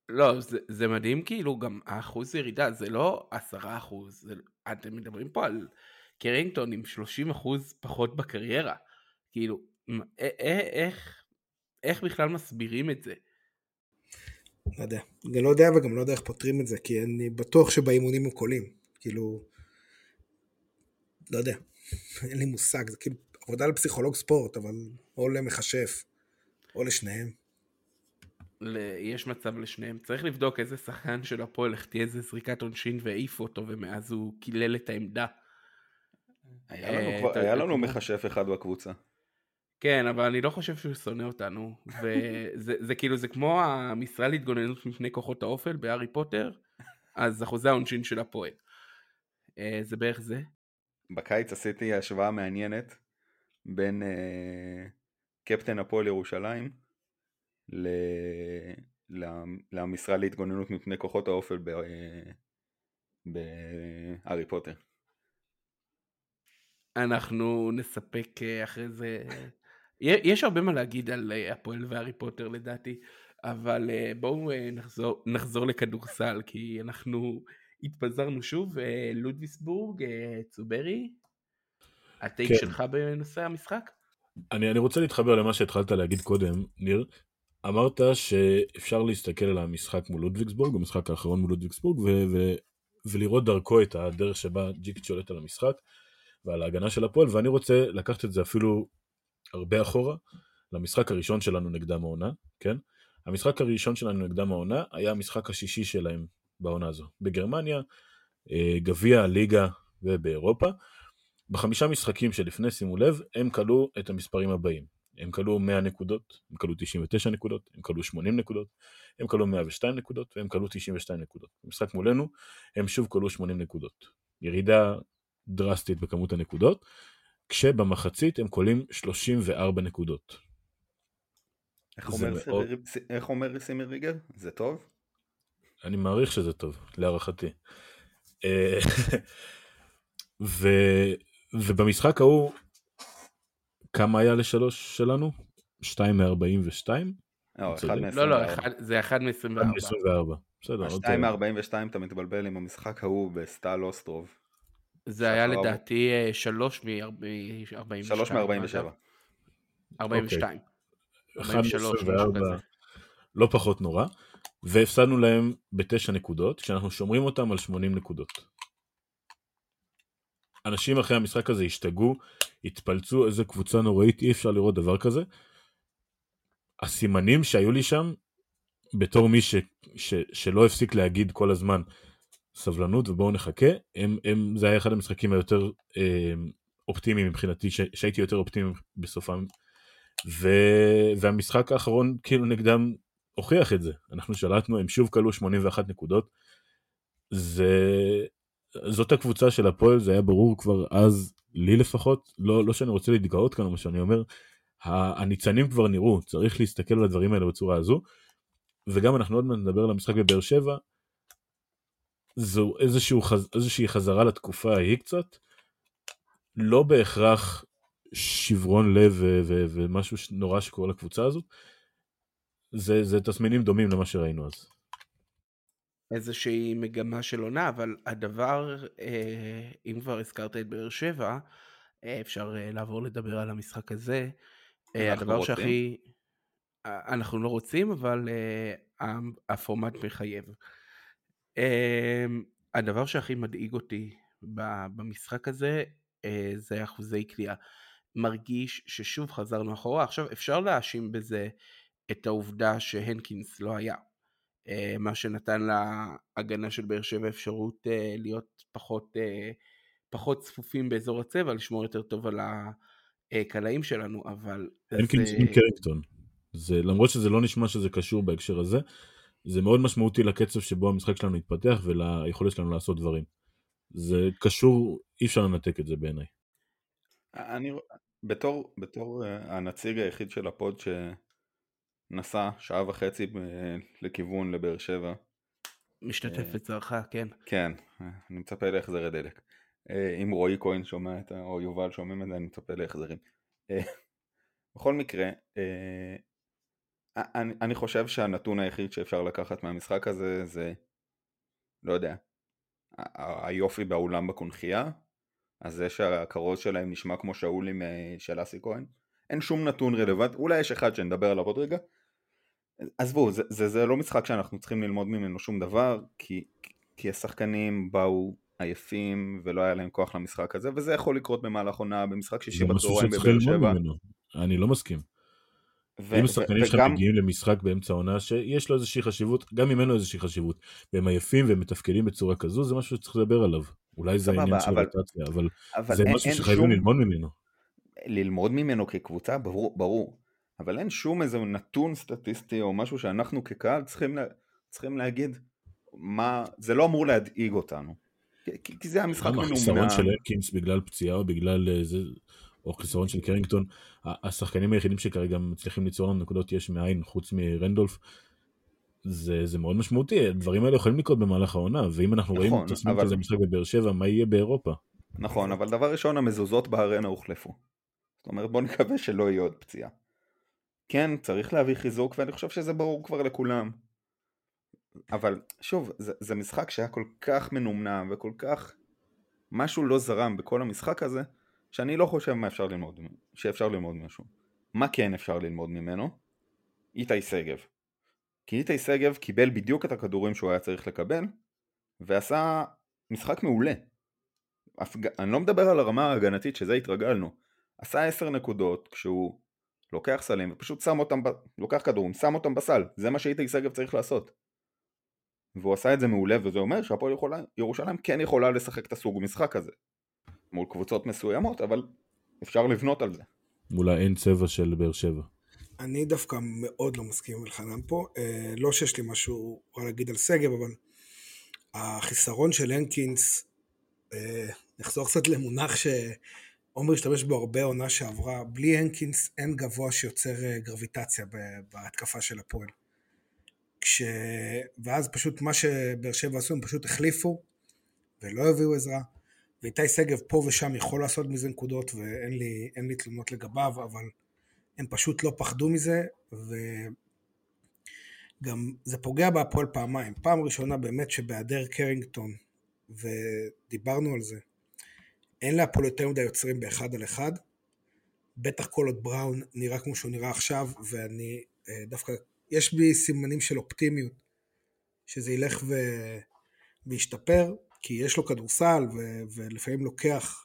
לא, זה, זה מדהים כאילו גם האחוז ירידה, זה לא עשרה אחוז, זה, אתם מדברים פה על קרינגטון עם 30 אחוז פחות בקריירה, כאילו, איך, איך בכלל מסבירים את זה? לא יודע, אני לא יודע וגם לא יודע איך פותרים את זה, כי אני בטוח שבאימונים הם קולים, כאילו, לא יודע, אין לי מושג, זה כאילו עבודה לפסיכולוג ספורט, אבל או למכשף, או לשניהם. יש מצב לשניהם. צריך לבדוק איזה שחקן של הפועל החטיא איזה זריקת עונשין והעיף אותו, ומאז הוא קילל את העמדה. היה לנו, אה, כבר, היה לנו מכשף אחד בקבוצה. כן, אבל אני לא חושב שהוא שונא אותנו. וזה זה כאילו, זה כמו המשרה להתגוננות מפני כוחות האופל בהארי פוטר, אז אחוזי העונשין של הפועל. אה, זה בערך זה. בקיץ עשיתי השוואה מעניינת בין אה, קפטן הפועל ירושלים ל... למשרה להתגוננות מפני כוחות האופל ב... בהארי פוטר. אנחנו נספק אה, אחרי זה, יש הרבה מה להגיד על אה, הפועל והארי פוטר לדעתי. אבל אה, בואו אה, נחזור, נחזור לכדורסל, כי אנחנו התפזרנו שוב. לודוויסבורג, צוברי, הטייק כן. שלך בנושא המשחק? אני, אני רוצה להתחבר למה שהתחלת להגיד קודם, ניר. אמרת שאפשר להסתכל על המשחק מול לודוויגסבורג, המשחק האחרון מול לודוויגסבורג, ו- ו- ולראות דרכו את הדרך שבה ג'יק שולט על המשחק ועל ההגנה של הפועל, ואני רוצה לקחת את זה אפילו הרבה אחורה, למשחק הראשון שלנו נגדם העונה, כן? המשחק הראשון שלנו נגדם העונה היה המשחק השישי שלהם בעונה הזו. בגרמניה, אה, גביע הליגה ובאירופה. בחמישה משחקים שלפני, שימו לב, הם כלו את המספרים הבאים. הם כלו 100 נקודות, הם כלו 99 נקודות, הם כלו 80 נקודות, הם כלו 102 נקודות והם כלו 92 נקודות. במשחק מולנו הם שוב כלו 80 נקודות. ירידה דרסטית בכמות הנקודות, כשבמחצית הם כולים 34 נקודות. איך אומר, מאוד... איך אומר סימי ריגר? זה טוב? אני מעריך שזה טוב, להערכתי. אה, ו... ובמשחק ההוא, כמה היה לשלוש שלנו? 2 מ-42? לא, לא, לא, זה 1 מ-24. בסדר. 2 מ-42 אתה מתבלבל עם המשחק ההוא בסטל אוסטרוב. זה היה לדעתי 3 מ-42. 3 מ-47. 42. 1 מ-24, לא פחות נורא. והפסדנו להם בתשע נקודות, כשאנחנו שומרים אותם על 80 נקודות. אנשים אחרי המשחק הזה השתגעו, התפלצו, איזה קבוצה נוראית, אי אפשר לראות דבר כזה. הסימנים שהיו לי שם, בתור מי ש, ש, שלא הפסיק להגיד כל הזמן סבלנות ובואו נחכה, הם, הם, זה היה אחד המשחקים היותר אה, אופטימיים מבחינתי, ש, שהייתי יותר אופטימי בסופם. ו, והמשחק האחרון כאילו נגדם הוכיח את זה. אנחנו שלטנו, הם שוב כלו 81 נקודות. זה, זאת הקבוצה של הפועל, זה היה ברור כבר אז, לי לפחות, לא, לא שאני רוצה להתגאות כאן, אבל שאני אומר, הניצנים כבר נראו, צריך להסתכל על הדברים האלה בצורה הזו. וגם אנחנו עוד מעט נדבר על המשחק בבאר שבע, זו איזשהו, איזושהי חזרה לתקופה ההיא קצת, לא בהכרח שברון לב ו- ו- ומשהו נורא שקורה לקבוצה הזאת, זה, זה תסמינים דומים למה שראינו אז. איזושהי מגמה של עונה, אבל הדבר, אה, אם כבר הזכרת את באר שבע, אה, אפשר אה, לעבור לדבר על המשחק הזה. הדבר רוצים. שהכי... אנחנו לא רוצים, אבל הפורמט מחייב. הדבר שהכי מדאיג אותי במשחק הזה, זה אחוזי קליעה. מרגיש ששוב חזרנו אחורה. עכשיו אפשר להאשים בזה את העובדה שהנקינס לא היה. אה, מה שנתן להגנה של באר שבע אפשרות אה, להיות פחות, אה, פחות צפופים באזור הצבע, לשמור יותר טוב על הקלעים שלנו, אבל... הנקינס זה... עם קרקטון. זה, למרות שזה לא נשמע שזה קשור בהקשר הזה, זה מאוד משמעותי לקצב שבו המשחק שלנו התפתח וליכולת שלנו לעשות דברים. זה קשור, אי אפשר לנתק את זה בעיניי. אני, בתור, בתור הנציג היחיד של הפוד ש... נסע שעה וחצי אה, לכיוון לבאר שבע. משתתף אה, בצערך, כן. כן, אני מצפה להחזרי דלק. אה, אם רועי כהן שומע את ה... או יובל שומעים את זה, אני מצפה להחזרים. בכל מקרה, אני, אני חושב שהנתון היחיד שאפשר לקחת מהמשחק הזה זה, לא יודע, היופי באולם בקונכייה, אז זה שהכרוז שלהם נשמע כמו שאולי של אסי כהן. אין שום נתון רלוונטי, אולי יש אחד שנדבר עליו עוד רגע, עזבו, זה, זה, זה לא משחק שאנחנו צריכים ללמוד ממנו שום דבר, כי, כי השחקנים באו עייפים ולא היה להם כוח למשחק הזה, וזה יכול לקרות במהלך עונה במשחק שישי בצהריים בבאר שבע. אני לא מסכים. ו- אם השחקנים שלך וגם... מגיעים למשחק באמצע העונה שיש לו איזושהי חשיבות, גם ממנו איזושהי חשיבות, והם עייפים והם מתפקדים בצורה כזו, זה משהו שצריך לדבר עליו. אולי זה העניין של רוטציה, אבל, אבל זה אין, משהו שחייבים שום... ללמוד ממנו. ללמוד ממנו כקבוצה, ברור, ברור. אבל אין שום איזה נתון סטטיסטי או משהו שאנחנו כקהל צריכים, לה, צריכים להגיד מה, זה לא אמור להדאיג אותנו. כי, כי זה המשחק מנומנם. החיסרון של אלקינס בגלל פציעה או בגלל אה, זה, או חיסרון של קרינגטון, השחקנים היחידים שכרגע מצליחים ליצור לנו נקודות יש מאין חוץ מרנדולף. זה, זה מאוד משמעותי, הדברים האלה יכולים לקרות במהלך העונה, ואם אנחנו נכון, רואים תסמין אבל... כזה משחק בבאר שבע, מה יהיה באירופה? נכון, אבל דבר ראשון, המזוזות בארנה הוחלפו. זאת אומרת, בוא נקווה שלא יהיה עוד פציעה. כן, צריך להביא חיזוק, ואני חושב שזה ברור כבר לכולם. אבל שוב, זה, זה משחק שהיה כל כך מנומנם וכל כך... משהו לא זרם בכל המשחק הזה, שאני לא חושב מה אפשר ללמוד, שאפשר ללמוד משהו. מה כן אפשר ללמוד ממנו? איתי שגב. כי איתי שגב קיבל בדיוק את הכדורים שהוא היה צריך לקבל, ועשה משחק מעולה. אני לא מדבר על הרמה ההגנתית שזה התרגלנו. עשה עשר נקודות כשהוא לוקח סלים ופשוט שם אותם, ב... לוקח כדורים, שם אותם בסל. זה מה שאיתי שגב צריך לעשות. והוא עשה את זה מעולה וזה אומר שהפועל ירושלים כן יכולה לשחק את הסוג משחק הזה. מול קבוצות מסוימות אבל אפשר לבנות על זה. מול האין צבע של באר שבע. אני דווקא מאוד לא מסכים עם אלחנן פה, אה, לא שיש לי משהו רע להגיד על שגב, אבל החיסרון של הנקינס, אה, נחזור קצת למונח שעומר השתמש בו הרבה עונה שעברה, בלי הנקינס אין גבוה שיוצר אה, גרביטציה בהתקפה של הפועל. כש... ואז פשוט מה שבאר שבע עשו, הם פשוט החליפו ולא הביאו עזרה. ואיתי שגב פה ושם יכול לעשות מזה נקודות ואין לי, לי תלונות לגביו, אבל הם פשוט לא פחדו מזה, וגם זה פוגע בהפועל פעמיים. פעם ראשונה באמת שבהיעדר קרינגטון, ודיברנו על זה, אין להפועל יותר מדי יוצרים באחד על אחד, בטח כל עוד בראון נראה כמו שהוא נראה עכשיו, ואני אה, דווקא, יש בי סימנים של אופטימיות, שזה ילך ו... וישתפר, כי יש לו כדורסל, ו... ולפעמים לוקח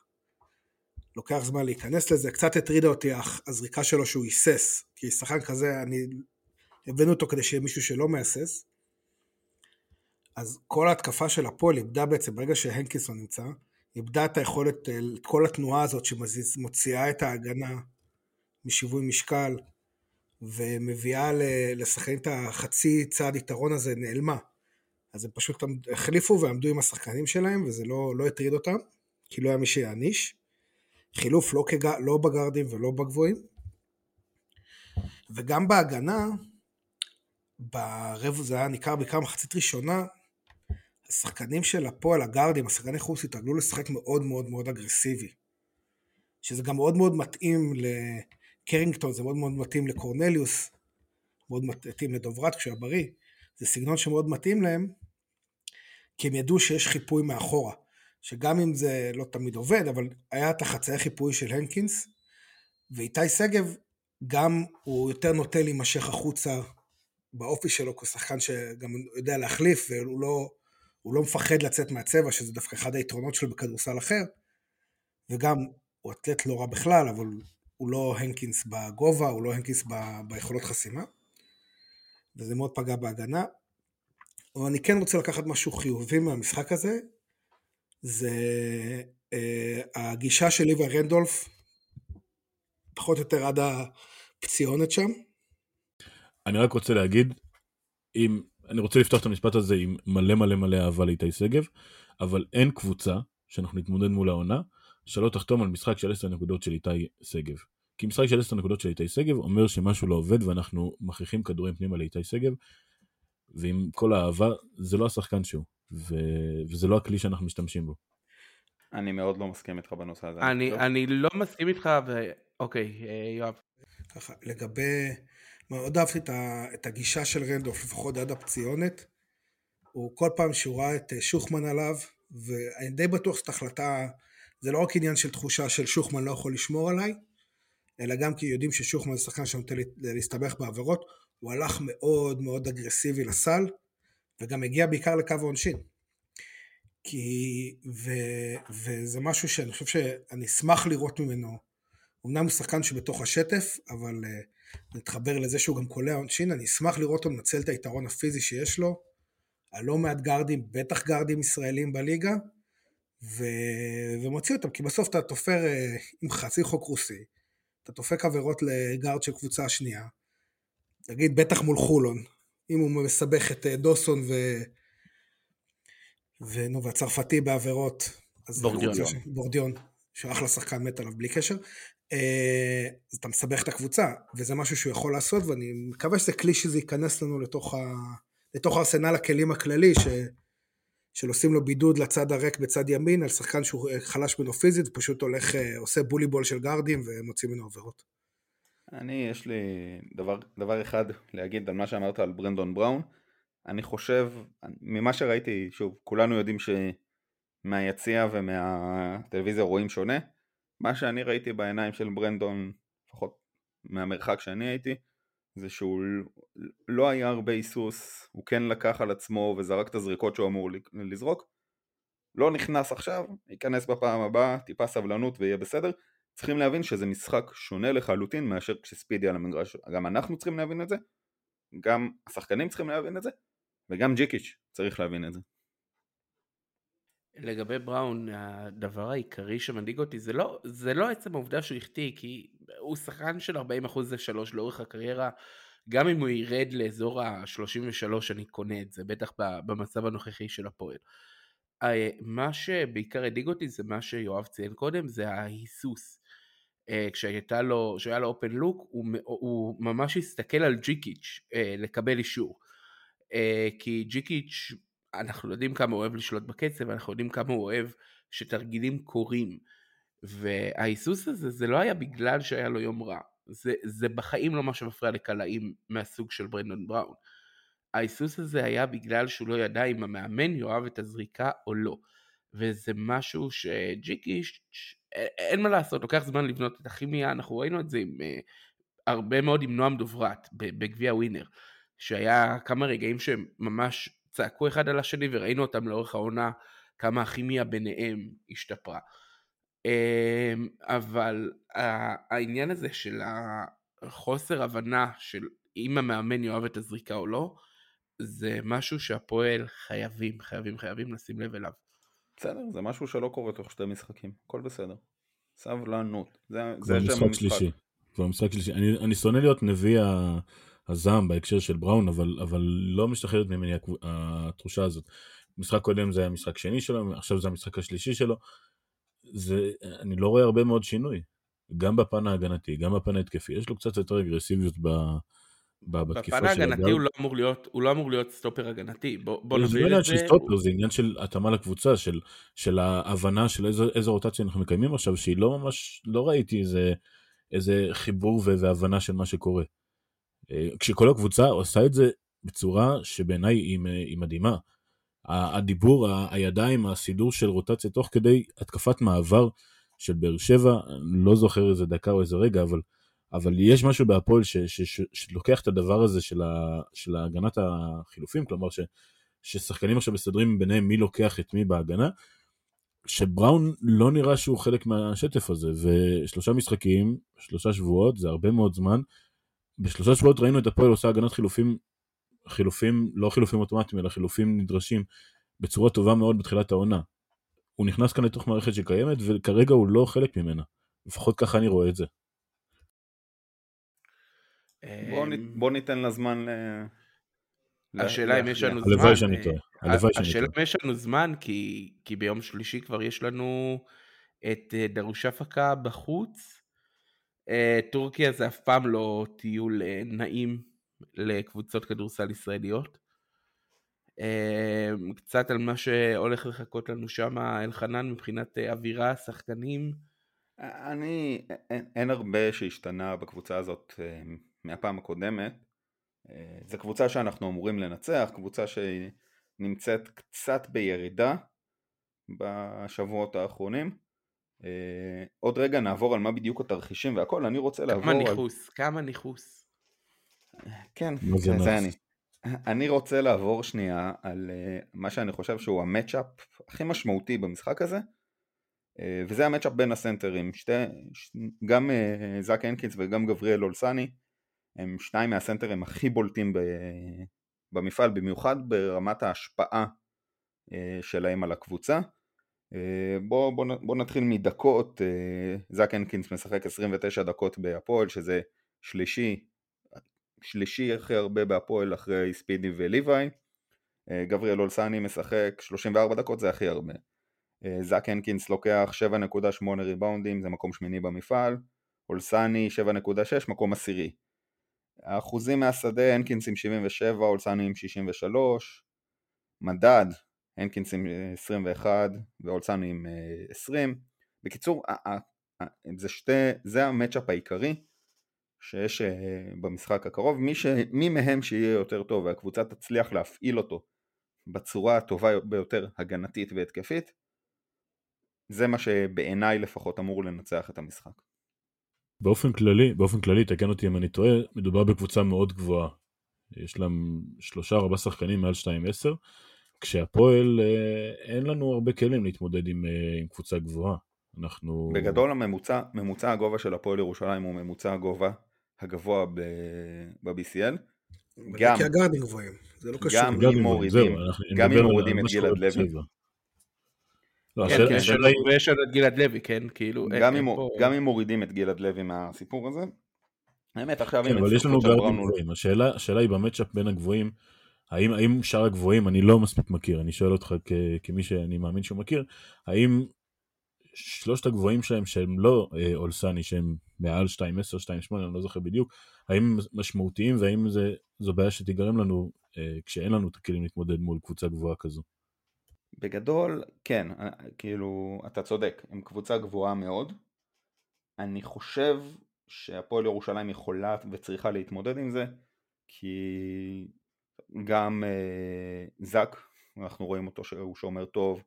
לוקח זמן להיכנס לזה, קצת הטרידה אותי הזריקה שלו שהוא היסס, כי שחקן כזה, אני... הבאנו אותו כדי שיהיה מישהו שלא מהסס. אז כל ההתקפה של הפועל איבדה בעצם, ברגע שהנקיסון נמצא, איבדה את היכולת, את כל התנועה הזאת שמוציאה את ההגנה משיווי משקל, ומביאה לשחקנים את החצי צעד יתרון הזה, נעלמה. אז הם פשוט החליפו ועמדו עם השחקנים שלהם, וזה לא, לא הטריד אותם, כי לא היה מי שיעניש. חילוף לא, כג... לא בגרדים ולא בגבוהים. וגם בהגנה, ברבע זה היה ניכר בעיקר מחצית ראשונה, השחקנים של הפועל, הגרדים, השחקני חוץ התרגלו לשחק מאוד מאוד מאוד אגרסיבי. שזה גם מאוד מאוד מתאים לקרינגטון, זה מאוד מאוד מתאים לקורנליוס, מאוד מתאים לדוברת כשהוא היה בריא, זה סגנון שמאוד מתאים להם, כי הם ידעו שיש חיפוי מאחורה. שגם אם זה לא תמיד עובד, אבל היה את החצאי חיפוי של הנקינס, ואיתי שגב גם הוא יותר נוטה להימשך החוצה באופי שלו כשחקן שגם יודע להחליף והוא לא, לא מפחד לצאת מהצבע, שזה דווקא אחד היתרונות שלו בכדורסל אחר, וגם הוא אתלט לא רע בכלל, אבל הוא לא הנקינס בגובה, הוא לא הנקינס ב, ביכולות חסימה, וזה מאוד פגע בהגנה. אבל אני כן רוצה לקחת משהו חיובי מהמשחק הזה, זה אה, הגישה של ליבה רנדולף, פחות או יותר עד הפציונת שם. אני רק רוצה להגיד, אם, אני רוצה לפתוח את המשפט הזה עם מלא מלא מלא אהבה לאיתי שגב, אבל אין קבוצה שאנחנו נתמודד מול העונה, שלא תחתום על משחק של 10 נקודות של איתי שגב. כי משחק של 10 נקודות של איתי שגב אומר שמשהו לא עובד ואנחנו מכריחים כדורים פנימה לאיתי שגב, ועם כל האהבה, זה לא השחקן שהוא. ו... וזה לא הכלי שאנחנו משתמשים בו. אני מאוד לא מסכים איתך בנושא הזה. אני. אני לא מסכים איתך, ו... אוקיי, אה, יואב. ככה, לגבי, מאוד אהבתי את, ה... את הגישה של רנדוף, לפחות עד הפציונת. הוא כל פעם שהוא ראה את אה, שוחמן עליו, ואני די בטוח שזאת החלטה, זה לא רק עניין של תחושה של שוחמן לא יכול לשמור עליי, אלא גם כי יודעים ששוחמן זה שחקן שנוטה להסתבך בעבירות, הוא הלך מאוד מאוד אגרסיבי לסל, וגם הגיע בעיקר לקו העונשין. כי, ו, וזה משהו שאני חושב שאני אשמח לראות ממנו. אמנם הוא שחקן שבתוך השטף, אבל uh, נתחבר לזה שהוא גם קולע עונשין, אני אשמח לראות אותו מנצל את היתרון הפיזי שיש לו, על לא מעט גארדים, בטח גארדים ישראלים בליגה, ו... ומוציא אותם, כי בסוף אתה תופר uh, עם חצי חוק רוסי, אתה דופק עבירות לגארד של קבוצה שנייה, נגיד בטח מול חולון, אם הוא מסבך את אה, דוסון ו... ונו, והצרפתי בעבירות. בורדיון. בורדיון, שהוא אחלה שחקן מת עליו בלי קשר. אה, אז אתה מסבך את הקבוצה, וזה משהו שהוא יכול לעשות, ואני מקווה שזה כלי שזה ייכנס לנו לתוך, ה... לתוך ארסנל הכלים הכללי, ש... של עושים לו בידוד לצד הריק בצד ימין, על שחקן שהוא חלש ממנו פיזית, ופשוט הולך, אה, עושה בולי בול של גארדים ומוציא ממנו עבירות. אני, יש לי דבר, דבר אחד להגיד על מה שאמרת על ברנדון בראון. אני חושב, ממה שראיתי, שוב, כולנו יודעים שמהיציע ומהטלוויזיה רואים שונה. מה שאני ראיתי בעיניים של ברנדון, לפחות מהמרחק שאני הייתי, זה שהוא לא היה הרבה היסוס, הוא כן לקח על עצמו וזרק את הזריקות שהוא אמור לזרוק. לא נכנס עכשיו, ייכנס בפעם הבאה, טיפה סבלנות ויהיה בסדר. צריכים להבין שזה משחק שונה לחלוטין מאשר כשספידי על המגרש. גם אנחנו צריכים להבין את זה, גם השחקנים צריכים להבין את זה, וגם ג'יקיץ' צריך להבין את זה. לגבי בראון, הדבר העיקרי שמדאיג אותי זה לא, זה לא עצם העובדה שהוא החטיא, כי הוא שחקן של 40% ל-3 לאורך הקריירה, גם אם הוא ירד לאזור ה-33 אני קונה את זה, בטח במצב הנוכחי של הפועל. אה, מה שבעיקר הדאיג אותי זה מה שיואב ציין קודם, זה ההיסוס. אה, כשהייתה לו, כשהיה לו אופן לוק, הוא, הוא ממש הסתכל על ג'יקיץ' אה, לקבל אישור. כי ג'יקיץ', אנחנו יודעים כמה הוא אוהב לשלוט בקצב, אנחנו יודעים כמה הוא אוהב שתרגילים קורים. וההיסוס הזה זה לא היה בגלל שהיה לו יום רע, זה, זה בחיים לא מה שמפריע לקלעים מהסוג של ברנדון בראון. ההיסוס הזה היה בגלל שהוא לא ידע אם המאמן יאהב את הזריקה או לא. וזה משהו שג'יקיש, אין מה לעשות, לוקח זמן לבנות את הכימיה, אנחנו ראינו את זה עם, uh, הרבה מאוד עם נועם דוברת בגביע ווינר, שהיה כמה רגעים שהם ממש צעקו אחד על השני וראינו אותם לאורך העונה, כמה הכימיה ביניהם השתפרה. אמ, אבל העניין הזה של החוסר הבנה של אם המאמן יאהב את הזריקה או לא, זה משהו שהפועל חייבים, חייבים, חייבים לשים לב אליו. בסדר, זה משהו שלא קורה תוך שתי משחקים, הכל בסדר. סבלנות, זה, זה שם המשחק. שלישי. כבר משחק שלישי. אני, אני שונא להיות נביא הזעם בהקשר של בראון, אבל, אבל לא משתחררת ממני התחושה הזאת. משחק קודם זה היה משחק שני שלו, עכשיו זה המשחק השלישי שלו. זה, אני לא רואה הרבה מאוד שינוי. גם בפן ההגנתי, גם בפן ההתקפי. יש לו קצת יותר אגרסיביות ב... בפן ההגנתי הוא לא אמור להיות, הוא לא אמור להיות סטופר הגנתי, בוא, בוא נביא את זה. זה לא עניין של סטופר, זה עניין של התאמה לקבוצה, של, של ההבנה של איזו, איזו רוטציה אנחנו מקיימים עכשיו, שהיא לא ממש, לא ראיתי איזה, איזה חיבור והבנה של מה שקורה. אה, כשכל הקבוצה עושה את זה בצורה שבעיניי היא, היא מדהימה. הדיבור, הידיים, הסידור של רוטציה תוך כדי התקפת מעבר של באר שבע, לא זוכר איזה דקה או איזה רגע, אבל אבל יש משהו בהפועל שלוקח את הדבר הזה של, ה, של הגנת החילופים, כלומר ש, ששחקנים עכשיו מסתדרים ביניהם מי לוקח את מי בהגנה, שבראון לא נראה שהוא חלק מהשטף הזה, ושלושה משחקים, שלושה שבועות, זה הרבה מאוד זמן. בשלושה שבועות ראינו את הפועל עושה הגנת חילופים, חילופים, לא חילופים אוטומטיים, אלא חילופים נדרשים, בצורה טובה מאוד בתחילת העונה. הוא נכנס כאן לתוך מערכת שקיימת, וכרגע הוא לא חלק ממנה. לפחות ככה אני רואה את זה. בוא, אמ, בוא ניתן לה זמן ל... השאלה אם יש לנו זמן. הלוואי שאני טועה. השאלה אם יש לנו זמן, כי, כי ביום שלישי כבר יש לנו את אה, דרושפקה בחוץ. אה, טורקיה זה אף פעם לא טיול אה, נעים לקבוצות כדורסל ישראליות. קצת על מה שהולך לחכות לנו שם, אלחנן, מבחינת אווירה, שחקנים. אני, אין, אין הרבה שהשתנה בקבוצה הזאת מהפעם הקודמת. אה, זו קבוצה שאנחנו אמורים לנצח, קבוצה שנמצאת קצת בירידה בשבועות האחרונים. אה, עוד רגע נעבור על מה בדיוק התרחישים והכל, אני רוצה לעבור על... כמה ניכוס, כמה ניכוס. כן, זה, זה אני. אני רוצה לעבור שנייה על אה, מה שאני חושב שהוא המצ'אפ הכי משמעותי במשחק הזה, וזה המצ'אפ בין הסנטרים, שתי, גם זאק הנקינס וגם גבריאל אולסני הם שניים מהסנטרים הכי בולטים במפעל, במיוחד ברמת ההשפעה אה, שלהם על הקבוצה. אה, בואו בוא, בוא נתחיל מדקות, אה, זאק הנקינס משחק 29 דקות בהפועל, שזה שלישי, שלישי הכי הרבה בהפועל אחרי ספידי וליוואי. גבריאל אולסני משחק 34 דקות, זה הכי הרבה. זאק הנקינס לוקח 7.8 ריבאונדים, זה מקום שמיני במפעל. אולסני 7.6, מקום עשירי. האחוזים מהשדה, הנקינס עם 77, אולסני עם 63, מדד, הנקינס עם 21 ואולסני עם 20. בקיצור, זה, שתי, זה המצ'אפ העיקרי שיש במשחק הקרוב, מי, ש... מי מהם שיהיה יותר טוב והקבוצה תצליח להפעיל אותו בצורה הטובה ביותר הגנתית והתקפית, זה מה שבעיניי לפחות אמור לנצח את המשחק. באופן כללי, באופן כללי, תקן אותי אם אני טועה, מדובר בקבוצה מאוד גבוהה. יש להם שלושה ארבעה שחקנים מעל 2-10, כשהפועל אה, אין לנו הרבה כלים להתמודד עם, אה, עם קבוצה גבוהה. אנחנו... בגדול הממוצע, ממוצע הגובה של הפועל ירושלים הוא ממוצע הגובה הגבוה ב-BCL. גם, כי הגארדים גבוהים, זה לא קשור. גם אם מורידים, גם אם מורידים את גלעד לוי. לא, כן, כן, ויש עוד את גלעד לוי, כן, כאילו... גם אם מורידים את גלעד לוי מהסיפור הזה, האמת עכשיו... כן, אבל יש לנו גארדים גבוהים, השאלה היא במצ'אפ בין הגבוהים, האם, האם שאר הגבוהים, אני לא מספיק מכיר, אני שואל אותך כמי שאני מאמין שהוא מכיר, האם שלושת הגבוהים שלהם שהם לא אה, אולסני שהם מעל 2.10, 2.8, אני לא זוכר בדיוק, האם הם משמעותיים והאם זה, זו בעיה שתיגרם לנו אה, כשאין לנו את הכלים להתמודד מול קבוצה גבוהה כזו? בגדול, כן, אה, כאילו, אתה צודק, הם קבוצה גבוהה מאוד. אני חושב שהפועל ירושלים יכולה וצריכה להתמודד עם זה, כי גם אה, זק, אנחנו רואים אותו שהוא שומר טוב,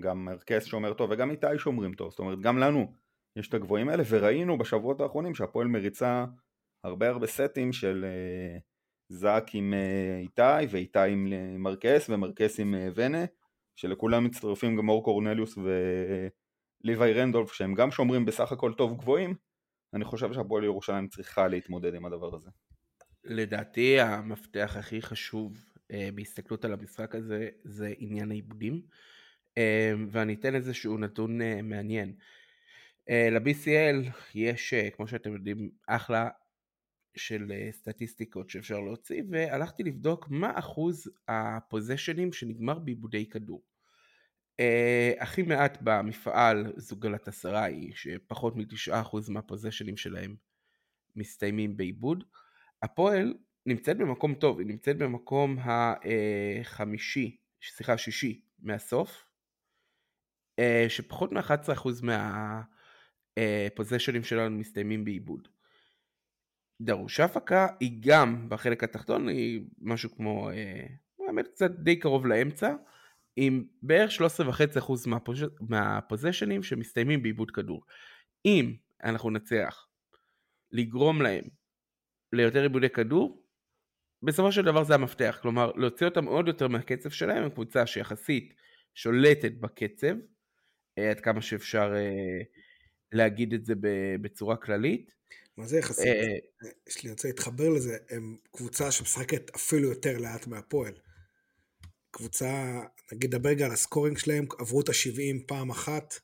גם מרקס שומר טוב וגם איתי שומרים טוב, זאת אומרת גם לנו יש את הגבוהים האלה וראינו בשבועות האחרונים שהפועל מריצה הרבה הרבה סטים של אה, זק עם אה, איתי ואיתי עם אה, מרקס ומרקס עם ונה שלכולם מצטרפים גם אור קורנליוס וליוואי רנדולף שהם גם שומרים בסך הכל טוב גבוהים אני חושב שהפועל ירושלים צריכה להתמודד עם הדבר הזה. לדעתי המפתח הכי חשוב בהסתכלות על המשחק הזה זה עניין העיבודים. אמ, ואני אתן איזשהו נתון אה, מעניין. אה, ל-BCL יש, אה, כמו שאתם יודעים, אחלה של סטטיסטיקות שאפשר להוציא, והלכתי לבדוק מה אחוז הפוזיישנים שנגמר בעיבודי כדור. הכי מעט במפעל זו עשרה שפחות מ-9% מהפוזיישנים שלהם מסתיימים בעיבוד. הפועל נמצאת במקום טוב, היא נמצאת במקום החמישי, סליחה, השישי מהסוף, אה, שפחות מ-11% מהפוזיישנים אה, שלנו מסתיימים בעיבוד. דרוש הפקה היא גם בחלק התחתון, היא משהו כמו, אה, האמת קצת די קרוב לאמצע, עם בערך 13.5% מהפוזיישנים שמסתיימים בעיבוד כדור. אם אנחנו נצליח לגרום להם ליותר עיבודי כדור, בסופו של דבר זה המפתח, כלומר להוציא אותם עוד יותר מהקצב שלהם, הם קבוצה שיחסית שולטת בקצב, אה, עד כמה שאפשר אה, להגיד את זה בצורה כללית. מה זה יחסית? אה, יש לי, רוצה להתחבר לזה, הם קבוצה שמשחקת אפילו יותר לאט מהפועל. קבוצה, נגיד דבר רגע על ה scoring שלהם, עברו את ה-70 פעם אחת,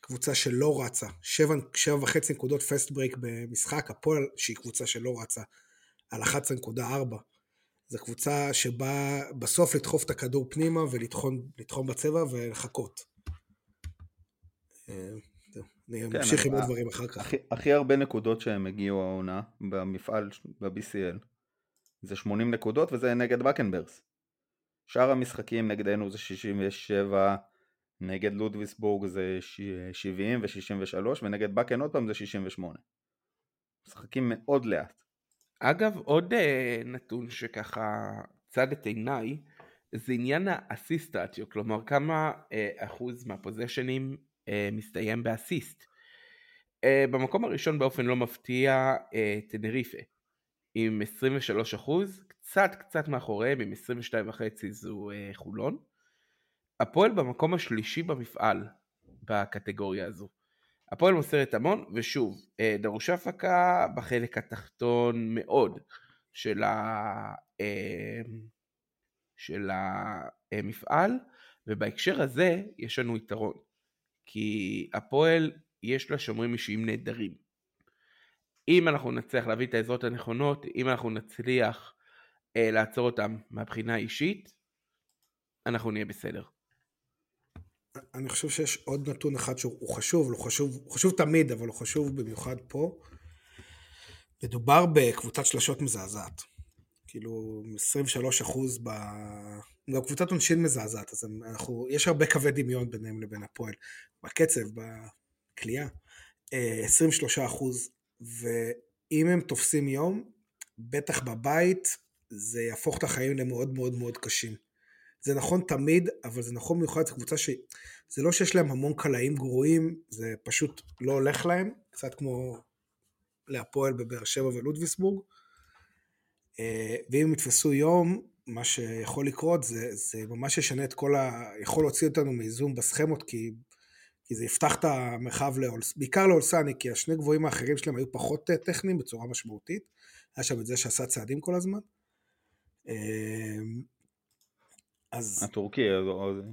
קבוצה שלא רצה, 7.5 נקודות fast break במשחק, הפועל שהיא קבוצה שלא רצה, על 11.4. זו קבוצה שבאה בסוף לדחוף את הכדור פנימה ולטחון בצבע ולחכות. אה, אני כן, אמשיך עם עוד דברים אחר כך. הכי הרבה נקודות שהם הגיעו העונה במפעל ב-BCL זה 80 נקודות וזה נגד בקנברס. שאר המשחקים נגדנו זה 67, נגד לודוויסבורג זה 70 ו-63 ונגד בקן עוד פעם זה 68. משחקים מאוד לאט. אגב עוד uh, נתון שככה צד את עיניי זה עניין האסיסטטיות, כלומר כמה uh, אחוז מהפוזיישנים אה, מסתיים באסיסט. אה, במקום הראשון באופן לא מפתיע אה, טנריפה עם 23 קצת קצת מאחוריהם עם 22.5 זו חולון. הפועל במקום השלישי במפעל בקטגוריה הזו. הפועל מוסרת המון, ושוב, דרושה הפקה בחלק התחתון מאוד של, ה, של המפעל, ובהקשר הזה יש לנו יתרון. כי הפועל יש לה שומרים אישיים נהדרים. אם אנחנו נצליח להביא את העזרות הנכונות, אם אנחנו נצליח אה, לעצור אותם מהבחינה האישית, אנחנו נהיה בסדר. אני חושב שיש עוד נתון אחד שהוא חשוב, הוא חשוב, חשוב תמיד, אבל הוא חשוב במיוחד פה. מדובר בקבוצת שלשות מזעזעת. כאילו 23 אחוז ב... גם קבוצת עונשין מזעזעת, אז אנחנו, יש הרבה קווי דמיון ביניהם לבין הפועל. בקצב, בכלייה. 23 אה, אחוז, אם הם תופסים יום, בטח בבית, זה יהפוך את החיים למאוד מאוד מאוד קשים. זה נכון תמיד, אבל זה נכון במיוחד זו קבוצה ש... זה לא שיש להם המון קלעים גרועים, זה פשוט לא הולך להם, קצת כמו להפועל בבאר שבע ולודוויסבורג. אה, ואם הם יתפסו יום, מה שיכול לקרות זה, זה ממש ישנה את כל ה... יכול להוציא אותנו מאיזון בסכמות, כי, כי זה יפתח את המרחב, לאולס, בעיקר לאולסני, כי השני גבוהים האחרים שלהם היו פחות אה, טכניים בצורה משמעותית. היה שם את זה שעשה צעדים כל הזמן. אה, אז... הטורקי,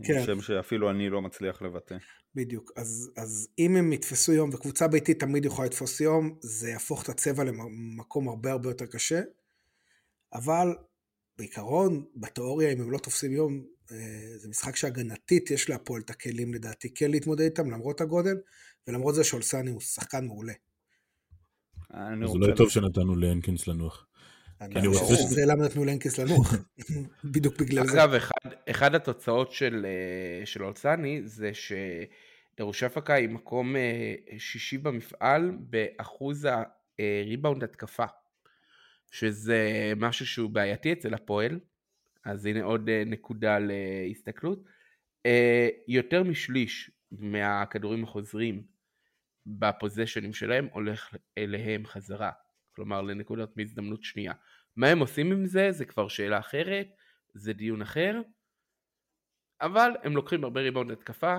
כן. שם שאפילו אני לא מצליח לבטא. בדיוק, אז, אז אם הם יתפסו יום, וקבוצה ביתית תמיד יכולה לתפוס יום, זה יהפוך את הצבע למקום הרבה הרבה יותר קשה, אבל בעיקרון, בתיאוריה, אם הם לא תופסים יום, אה, זה משחק שהגנתית יש להפועל את הכלים לדעתי כן להתמודד איתם, למרות הגודל, ולמרות זה שאולסני הוא שחקן מעולה. אז אולי טוב שנתנו להנקינס לנוח. אני חושב שזה למה נתנו לנקס לנוח, <laughs> בדיוק בגלל זה. אגב, אחד התוצאות של אה, אולסני זה שדרושפקה היא מקום אה, שישי במפעל באחוז הריבאונד התקפה, שזה משהו שהוא בעייתי אצל הפועל, אז הנה עוד אה, נקודה להסתכלות. יותר משליש מהכדורים החוזרים בפוזיישנים שלהם הולך אליהם חזרה. כלומר לנקודות מהזדמנות שנייה. מה הם עושים עם זה זה כבר שאלה אחרת, זה דיון אחר, אבל הם לוקחים הרבה ריבאונד התקפה,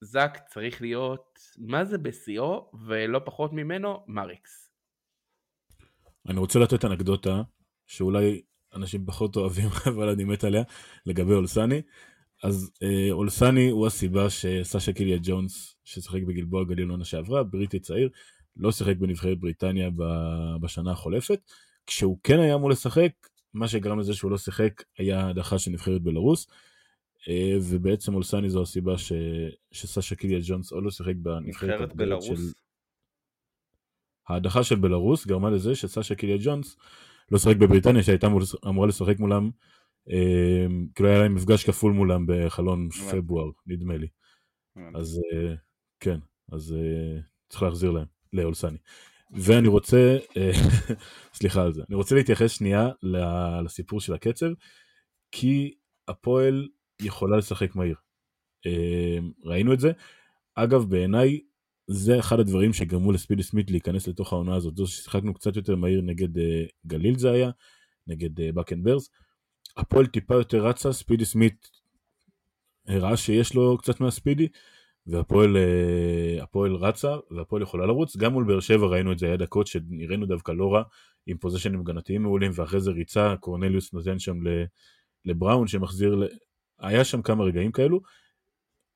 זאק צריך להיות מה זה בשיאו ולא פחות ממנו מריקס. אני רוצה לתת אנקדוטה שאולי אנשים פחות אוהבים <laughs> אבל אני מת עליה לגבי אולסני. אז אה, אולסני הוא הסיבה שסאשה קיליה ג'ונס ששיחק בגלבוע גליל עונה שעברה בריטי צעיר לא שיחק בנבחרת בריטניה בשנה החולפת. כשהוא כן היה אמור לשחק, מה שגרם לזה שהוא לא שיחק היה הדחה של נבחרת בלרוס. אה, ובעצם אולסני זו הסיבה ש... שסאשה קיליה ג'ונס עוד לא שיחק בנבחרת בלרוס. של... ההדחה של בלרוס גרמה לזה שסאשה קיליה ג'ונס לא שיחק בבריטניה שהייתה אמורה לשחק מולם, אה, כאילו היה להם מפגש כפול מולם בחלון פברואר נדמה לי. אז אה, כן, אז צריך להחזיר להם. לאולסני. ואני רוצה, אה, <laughs> סליחה על זה, אני רוצה להתייחס שנייה לסיפור של הקצב, כי הפועל יכולה לשחק מהיר. אה, ראינו את זה. אגב, בעיניי זה אחד הדברים שגרמו לספידי סמית להיכנס לתוך העונה הזאת. זו ששיחקנו קצת יותר מהיר נגד אה, גליל זה היה, נגד בקן ברס. הפועל טיפה יותר רצה, ספידי סמית הראה שיש לו קצת מהספידי, והפועל אה, רצה והפועל יכולה לרוץ גם מול באר שבע ראינו את זה היה דקות שנראינו דווקא לא רע עם פוזיישנים הגנתיים מעולים ואחרי זה ריצה קורנליוס נותן שם לבראון שמחזיר ל... היה שם כמה רגעים כאלו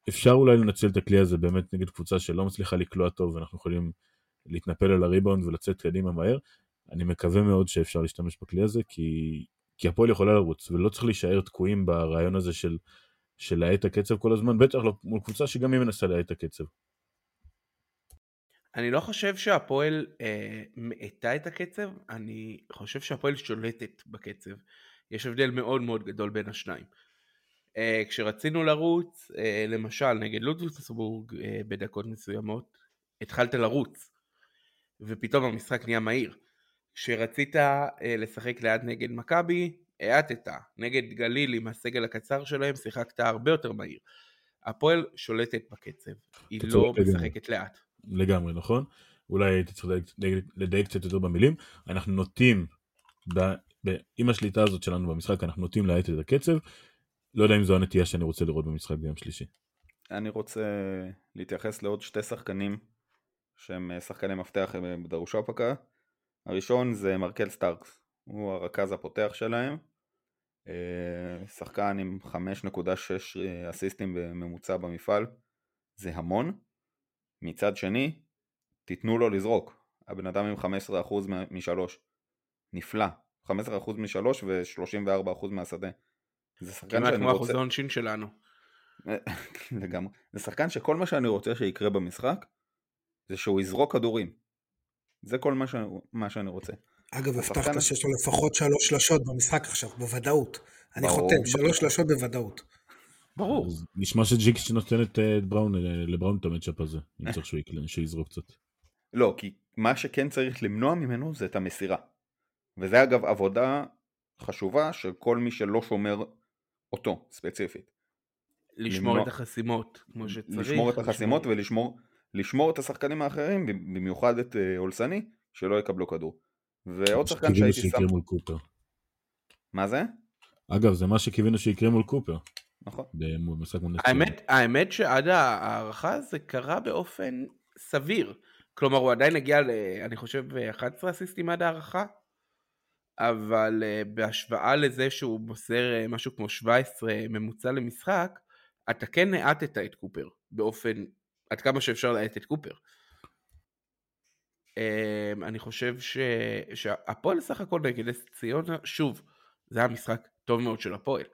אפשר אולי לנצל את הכלי הזה באמת נגד קבוצה שלא מצליחה לקלוע טוב ואנחנו יכולים להתנפל על הריבאונד ולצאת קדימה מהר אני מקווה מאוד שאפשר להשתמש בכלי הזה כי כי הפועל יכולה לרוץ ולא צריך להישאר תקועים ברעיון הזה של של להאט הקצב כל הזמן, בטח לא מול קבוצה שגם היא מנסה להאט הקצב. אני לא חושב שהפועל אה, מאטה את הקצב, אני חושב שהפועל שולטת בקצב. יש הבדל מאוד מאוד גדול בין השניים. אה, כשרצינו לרוץ, אה, למשל נגד לודוויגסבורג אה, בדקות מסוימות, התחלת לרוץ, ופתאום המשחק נהיה מהיר. כשרצית לשחק ליד נגד מכבי, האטת, נגד גליל עם הסגל הקצר שלהם שיחקת הרבה יותר מהיר. הפועל שולטת בקצב, היא לא משחקת לאט. לגמרי, נכון? אולי הייתי צריך לדייק קצת יותר במילים. אנחנו נוטים, ב, ב, עם השליטה הזאת שלנו במשחק, אנחנו נוטים להאט את הקצב. לא יודע אם זו הנטייה שאני רוצה לראות במשחק ביום שלישי. אני רוצה להתייחס לעוד שתי שחקנים שהם שחקני מפתח בדרושה פקה. הראשון זה מרקל סטארקס, הוא הרכז הפותח שלהם, אה, שחקן עם 5.6 אה, אסיסטים בממוצע במפעל, זה המון. מצד שני, תיתנו לו לזרוק, הבן אדם עם 15% משלוש, נפלא, 15% משלוש ו-34% מהשדה. זה שחקן כמעט כמו אחוז העונשין שלנו. <laughs> לגמרי. זה שחקן שכל מה שאני רוצה שיקרה במשחק זה שהוא יזרוק כדורים. זה כל מה, ש... מה שאני רוצה. אגב, הבטחת שיש לו לפחות שלוש שלשות במשחק עכשיו, בוודאות. אני חותם, שלוש שלשות בוודאות. ברור. נשמע שג'יקס נותן את בראון, לבראון את המצ'אפ הזה, אם צריך שהוא יזרוק קצת. לא, כי מה שכן צריך למנוע ממנו זה את המסירה. וזה אגב עבודה חשובה של כל מי שלא שומר אותו ספציפית. לשמור למנוע... את החסימות כמו שצריך. לשמור את החסימות לשמור... ולשמור לשמור את השחקנים האחרים, במיוחד את אולסני, אה, שלא יקבלו כדור. ועוד שחקן שהייתי שם... מה זה? אגב, זה מה שקיווינו שיקרה מול קופר. נכון. במשחק מול האמת, האמת שעד ההערכה זה קרה באופן סביר. כלומר, הוא עדיין הגיע, ל, אני חושב, 11 אסיסטים עד ההערכה, אבל uh, בהשוואה לזה שהוא מוסר uh, משהו כמו 17 ממוצע למשחק, אתה כן האטת את קופר באופן, עד כמה שאפשר להאט את קופר. Um, אני חושב ש... שהפועל סך הכל נגד אס ציונה, שוב, זה היה משחק טוב מאוד של הפועל.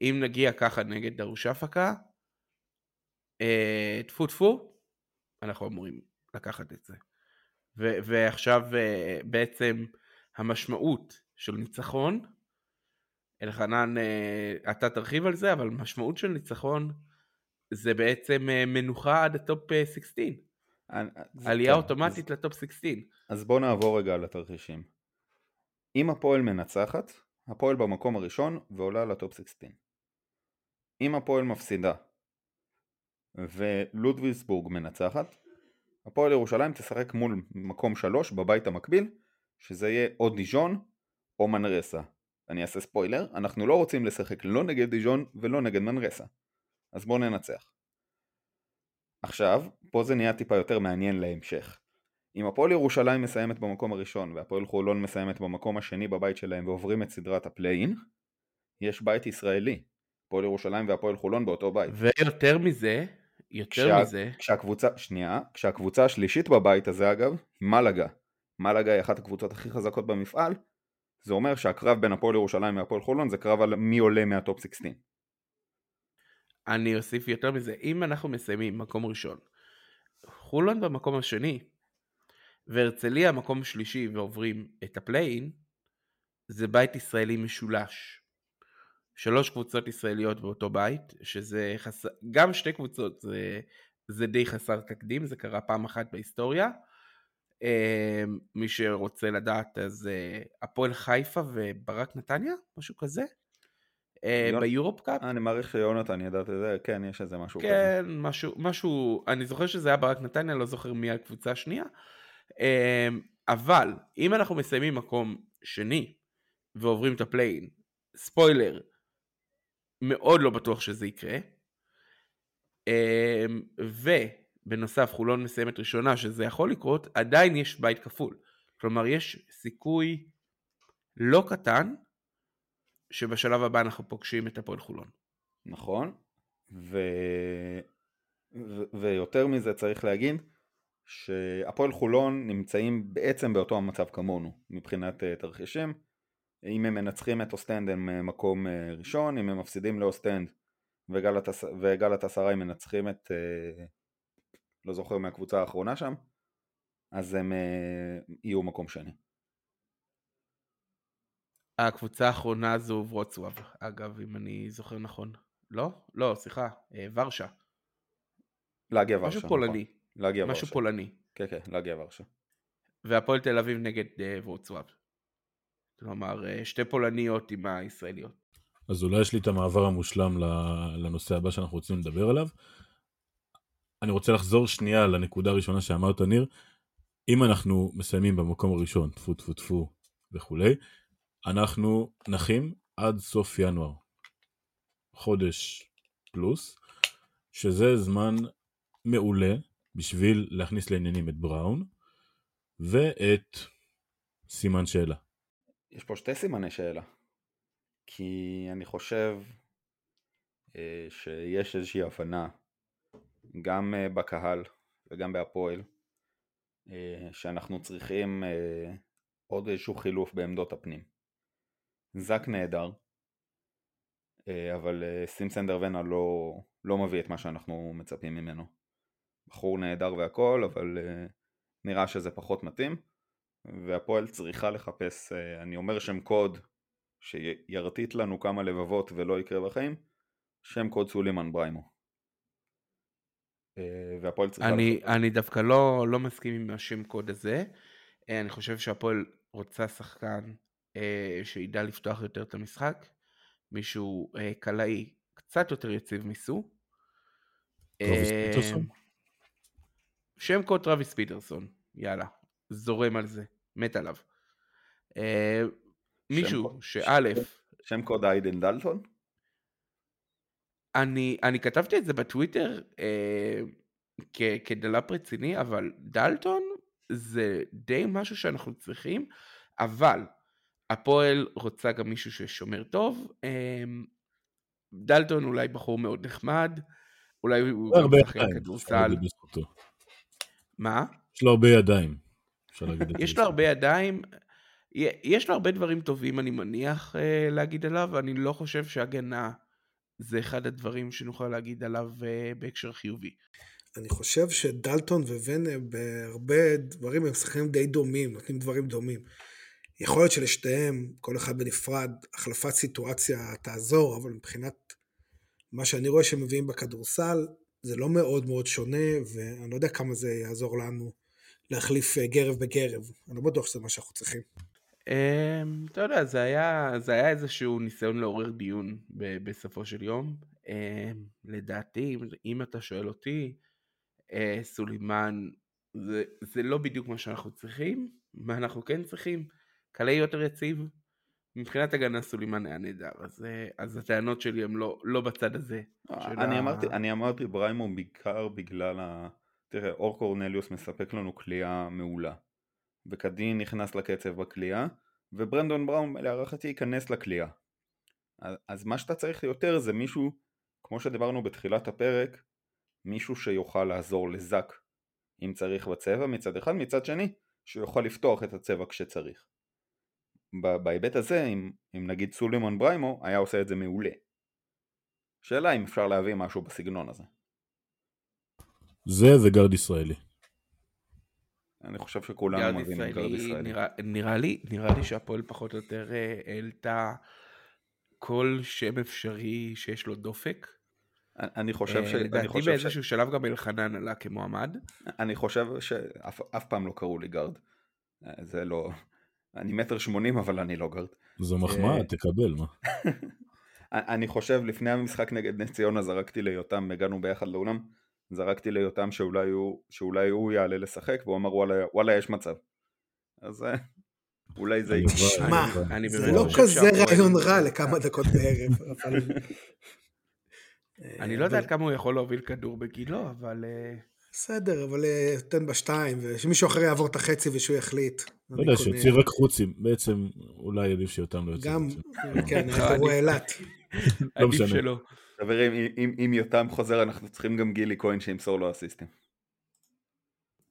אם נגיע ככה נגד דרוש אפקה, uh, טפו טפו, אנחנו אמורים לקחת את זה. ועכשיו בעצם המשמעות של ניצחון, אלחנן, אה, אתה תרחיב על זה, אבל משמעות של ניצחון זה בעצם אה, מנוחה עד ה top 16. עלייה כן, אוטומטית אז, לטופ 16. אז בוא נעבור רגע לתרחישים. אם הפועל מנצחת, הפועל במקום הראשון ועולה ל top 16. אם הפועל מפסידה ולודוויסבורג מנצחת, הפועל ירושלים תשחק מול מקום שלוש בבית המקביל, שזה יהיה או דיז'ון או מנרסה. אני אעשה ספוילר, אנחנו לא רוצים לשחק לא נגד דיז'ון ולא נגד מנרסה. אז בואו ננצח. עכשיו, פה זה נהיה טיפה יותר מעניין להמשך. אם הפועל ירושלים מסיימת במקום הראשון והפועל חולון מסיימת במקום השני בבית שלהם ועוברים את סדרת ה play-in, יש בית ישראלי. הפועל ירושלים והפועל חולון באותו בית. ויותר מזה, יותר כשה, מזה. כשהקבוצה, שנייה, כשהקבוצה השלישית בבית הזה אגב, היא מלאגה. היא אחת הקבוצות הכי חזקות במפעל, זה אומר שהקרב בין הפועל ירושלים והפועל חולון זה קרב על מי עולה מהטופ 16. אני אוסיף יותר מזה, אם אנחנו מסיימים מקום ראשון, חולון במקום השני, והרצליה מקום שלישי ועוברים את ה play-in, זה בית ישראלי משולש. שלוש קבוצות ישראליות באותו בית, שזה חס... גם שתי קבוצות זה, זה די חסר תקדים, זה קרה פעם אחת בהיסטוריה. אמ, מי שרוצה לדעת אז אה, הפועל חיפה וברק נתניה, משהו כזה. אה, ב Europe Cup. אני מעריך שיונתן ידעת את זה, כן, יש איזה משהו כן, כזה. כן, משהו, משהו, אני זוכר שזה היה ברק נתניה, לא זוכר מי הקבוצה השנייה. אמ, אבל אם אנחנו מסיימים מקום שני ועוברים את ה play-in, ספוילר, מאוד לא בטוח שזה יקרה. אמ, ובנוסף חולון מסיימת ראשונה שזה יכול לקרות, עדיין יש בית כפול. כלומר יש סיכוי לא קטן שבשלב הבא אנחנו פוגשים את הפועל חולון. נכון, ו... ו... ויותר מזה צריך להגיד שהפועל חולון נמצאים בעצם באותו המצב כמונו מבחינת uh, תרחישים אם הם מנצחים את אוסטנד הם אה, מקום אה, ראשון, אם הם מפסידים לאוסטנד וגלת עשרה הם מנצחים את, אה, לא זוכר מהקבוצה האחרונה שם, אז הם יהיו מקום שני. הקבוצה האחרונה זו ורוצלב, אגב, אם אני זוכר נכון. לא? לא, סליחה, ורשה. לגיה ורשה. משהו פולני. נכון. לגיה משהו ורשה. פולני. כן, כן, לגיה ורשה. והפועל תל אביב נגד ורוצווב. כלומר, אה, שתי פולניות עם הישראליות. אז אולי יש לי את המעבר המושלם לנושא הבא שאנחנו רוצים לדבר עליו. אני רוצה לחזור שנייה לנקודה הראשונה שאמרת ניר. אם אנחנו מסיימים במקום הראשון, טפו טפו טפו וכולי, אנחנו נחים עד סוף ינואר. חודש פלוס, שזה זמן מעולה בשביל להכניס לעניינים את בראון ואת סימן שאלה. יש פה שתי סימני שאלה. כי אני חושב אה, שיש איזושהי הבנה גם אה, בקהל וגם בהפועל אה, שאנחנו צריכים אה, עוד איזשהו חילוף בעמדות הפנים. זק נהדר, אבל סימסנדר ונה לא, לא מביא את מה שאנחנו מצפים ממנו. בחור נהדר והכל, אבל אה, נראה שזה פחות מתאים. והפועל צריכה לחפש, אני אומר שם קוד שירטיט לנו כמה לבבות ולא יקרה בחיים, שם קוד סולימן בריימו. והפועל צריכה... אני, אני דווקא לא, לא מסכים עם השם קוד הזה. אני חושב שהפועל רוצה שחקן שידע לפתוח יותר את המשחק. מישהו קלעי קצת יותר יציב מסו. שם קוד טרוויס פיטרסון, יאללה, זורם על זה, מת עליו. מישהו שא' שם קוד איידן דלטון? אני, אני כתבתי את זה בטוויטר אה, כ, כדלאפ רציני, אבל דלטון זה די משהו שאנחנו צריכים, אבל הפועל רוצה גם מישהו ששומר טוב. אה, דלטון אולי בחור מאוד נחמד, אולי הוא גם משחק כדורסל. מה? יש לו הרבה ידיים. יש לו הרבה ידיים. יש לו הרבה דברים טובים, אני מניח, אה, להגיד עליו, אני לא חושב שהגנה זה אחד הדברים שנוכל להגיד עליו אה, בהקשר חיובי. אני חושב שדלטון וונה בהרבה דברים הם שחקנים די דומים, נותנים דברים דומים. יכול להיות שלשתיהם, כל אחד בנפרד, החלפת סיטואציה תעזור, אבל מבחינת מה שאני רואה שהם מביאים בכדורסל, זה לא מאוד מאוד שונה, ואני לא יודע כמה זה יעזור לנו להחליף אה, גרב בגרב. אני לא בטוח שזה מה שאנחנו צריכים. Um, אתה יודע, זה היה, זה היה איזשהו ניסיון לעורר דיון בסופו של יום. Um, לדעתי, אם, אתה שואל אותי, uh, סולימן, זה, זה לא בדיוק מה שאנחנו צריכים. מה אנחנו כן צריכים? קלעי יותר יציב. מבחינת הגנה סולימן היה נהדר, אז, uh, אז הטענות שלי הן לא, לא בצד הזה. אני, ה... אמרתי, אני אמרתי בריימו בעיקר בגלל ה... תראה, אור קורנליוס מספק לנו כליאה מעולה. וקדין נכנס לקצב בקליעה, וברנדון בראון להערכתי ייכנס לקליעה. אז מה שאתה צריך יותר זה מישהו, כמו שדיברנו בתחילת הפרק, מישהו שיוכל לעזור לזאק אם צריך בצבע מצד אחד, מצד שני שיוכל לפתוח את הצבע כשצריך. בהיבט הזה, אם, אם נגיד סולימון בריימו היה עושה את זה מעולה. שאלה אם אפשר להביא משהו בסגנון הזה. זה וגרד ישראלי. אני חושב שכולם מבינים גרד ישראלי. נראה, נראה, לי, נראה לי שהפועל פחות או יותר אה, העלתה כל שם אפשרי שיש לו דופק. אני חושב ש... לדעתי באיזשהו ש... שלב גם אלחנן עלה כמועמד. אני חושב שאף פעם לא קראו לי גרד. אה, זה לא... אני מטר שמונים אבל אני לא גרד. זו מחמאה, אה, תקבל מה. <laughs> אני חושב לפני המשחק נגד נס ציונה זרקתי ליותם, הגענו ביחד לאולם. זרקתי ליותם שאולי הוא, שאולי הוא יעלה לשחק והוא אמר וואלה, וואלה יש מצב. אז אה, אולי זה יקרה. שמע, זה לא כזה רעיון רע לכמה דקות בערב. <laughs> אני לא יודע עד כמה הוא יכול להוביל כדור בגילו, אבל... אה, בסדר, אבל אה, תן בשתיים, ושמישהו אחר יעבור את החצי ושהוא יחליט. לא יודע, שיוציא רק חוצים, בעצם אולי עדיף שיותם לא יוציא. גם, כן, <laughs> הוא אילת. לא משנה. חברים, אם, אם יותם חוזר אנחנו צריכים גם גילי כהן שימסור לו אסיסטים.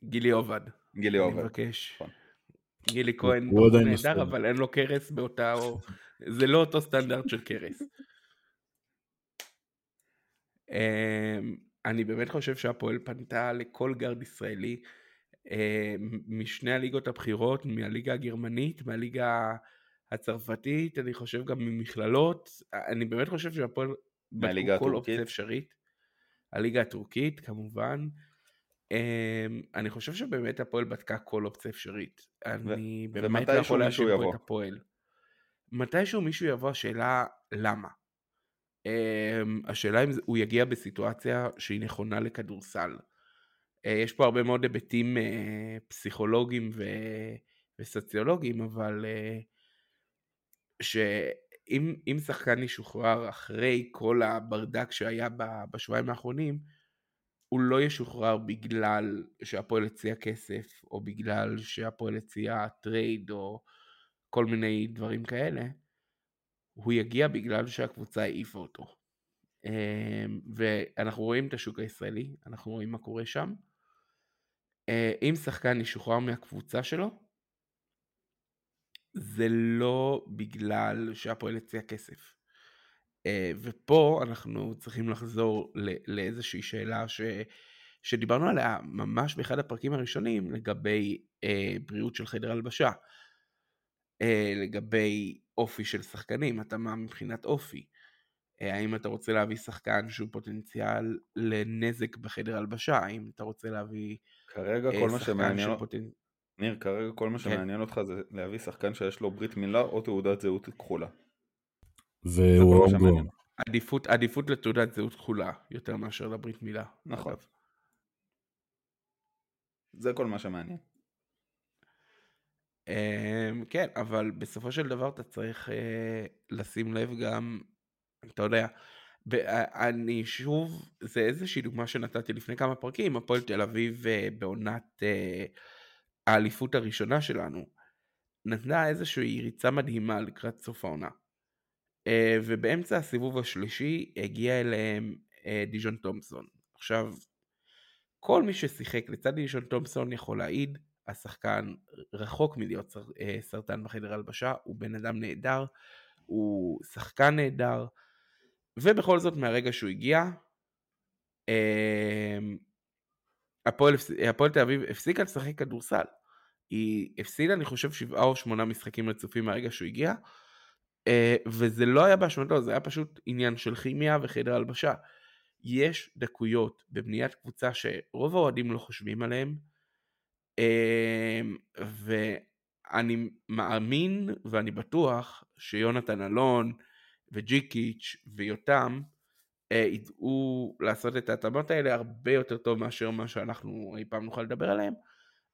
גילי עובד. גילי עובד. אני מבקש. נכון. גילי כהן הוא נהדר אבל אין לו קרס באותה, או... זה לא אותו סטנדרט של קרס. אמ, אני באמת חושב שהפועל פנתה לכל guard ישראלי אמ, משני הליגות הבכירות, מהליגה הגרמנית, מהליגה הצרפתית, אני חושב גם ממכללות, אני באמת חושב שהפועל מהליגה הטורקית. כל אופציה אפשרית. הליגה הטורקית כמובן. Um, אני חושב שבאמת הפועל בדקה כל אופציה אפשרית. אני באמת לא יכול להאשים פה את הפועל. מתישהו מישהו יבוא, השאלה למה. Um, השאלה אם הוא יגיע בסיטואציה שהיא נכונה לכדורסל. Uh, יש פה הרבה מאוד היבטים uh, פסיכולוגיים ו... וסוציולוגיים, אבל uh, ש... אם, אם שחקן ישוחרר אחרי כל הברדק שהיה בשבועיים האחרונים, הוא לא ישוחרר בגלל שהפועל הציע כסף, או בגלל שהפועל הציע trade, או כל מיני דברים כאלה, הוא יגיע בגלל שהקבוצה העיפה אותו. אמ, ואנחנו רואים את השוק הישראלי, אנחנו רואים מה קורה שם. אה, אם שחקן ישוחרר מהקבוצה שלו, זה לא בגלל שהפועל הציע כסף. Uh, ופה אנחנו צריכים לחזור לאיזושהי שאלה ש, שדיברנו עליה ממש באחד הפרקים הראשונים לגבי uh, בריאות של חדר הלבשה, uh, לגבי אופי של שחקנים, התאמה מבחינת אופי. האם אתה רוצה להביא שחקן שהוא פוטנציאל לנזק בחדר הלבשה? האם אתה רוצה להביא כרגע כל מה שמעניין... פוטנ... ניר, כרגע כל מה כן. שמעניין אותך זה להביא שחקן שיש לו ברית מילה או תעודת זהות כחולה. והוא הומגרון. עדיפות, עדיפות לתעודת זהות כחולה יותר מאשר לברית מילה. נכון. אגב. זה כל מה שמעניין. Um, כן, אבל בסופו של דבר אתה צריך uh, לשים לב גם, אתה יודע, אני שוב, זה איזושהי דוגמה שנתתי לפני כמה פרקים, הפועל תל אביב uh, בעונת uh, האליפות הראשונה שלנו, נתנה איזושהי ריצה מדהימה לקראת סוף העונה. Uh, ובאמצע הסיבוב השלישי הגיע אליהם uh, דיז'ון תומפסון. עכשיו, כל מי ששיחק לצד דיז'ון תומפסון יכול להעיד, השחקן רחוק מלהיות uh, סרטן בחדר הלבשה, הוא בן אדם נהדר, הוא שחקן נהדר, ובכל זאת מהרגע שהוא הגיע, הפועל תל אביב הפסיקה לשחק כדורסל. היא הפסידה אני חושב שבעה או שמונה משחקים רצופים מהרגע שהוא הגיע, אה, וזה לא היה באשמתו, זה היה פשוט עניין של כימיה וחדר הלבשה. יש דקויות בבניית קבוצה שרוב האוהדים לא חושבים עליהם, אה, ואני מאמין ואני בטוח שיונתן אלון וג'יקיץ' ויותם אה, ידעו לעשות את ההתאמות האלה הרבה יותר טוב מאשר מה שאנחנו אי פעם נוכל לדבר עליהם,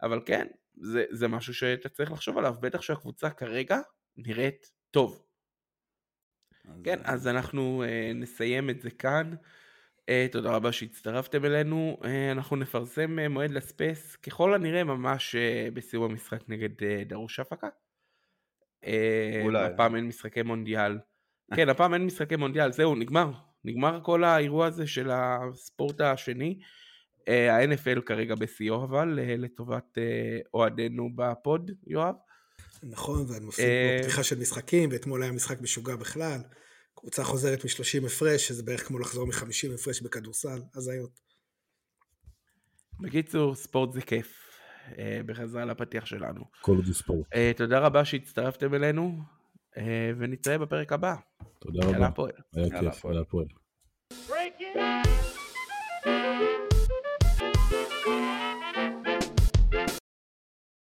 אבל כן, זה, זה משהו שאתה צריך לחשוב עליו, בטח שהקבוצה כרגע נראית טוב. אז... כן, אז אנחנו uh, נסיים את זה כאן. Uh, תודה רבה שהצטרפתם אלינו. Uh, אנחנו נפרסם uh, מועד לספייס ככל הנראה ממש uh, בסיום המשחק נגד uh, דרוש אפקה. Uh, אולי. הפעם אין משחקי מונדיאל. <laughs> כן, הפעם אין משחקי מונדיאל, זהו, נגמר. נגמר כל האירוע הזה של הספורט השני. ה-NFL כרגע בשיאו אבל, לטובת אוהדינו בפוד, יואב. נכון, מוסיף פה פתיחה של משחקים, ואתמול היה משחק משוגע בכלל. קבוצה חוזרת מ-30 הפרש, שזה בערך כמו לחזור מ-50 הפרש בכדורסל, הזיות. בקיצור, ספורט זה כיף. בחזרה לפתיח שלנו. כל עוד ספורט. תודה רבה שהצטרפתם אלינו, ונתראה בפרק הבא. תודה רבה. יאללה הפועל. היה כיף, יאללה הפועל.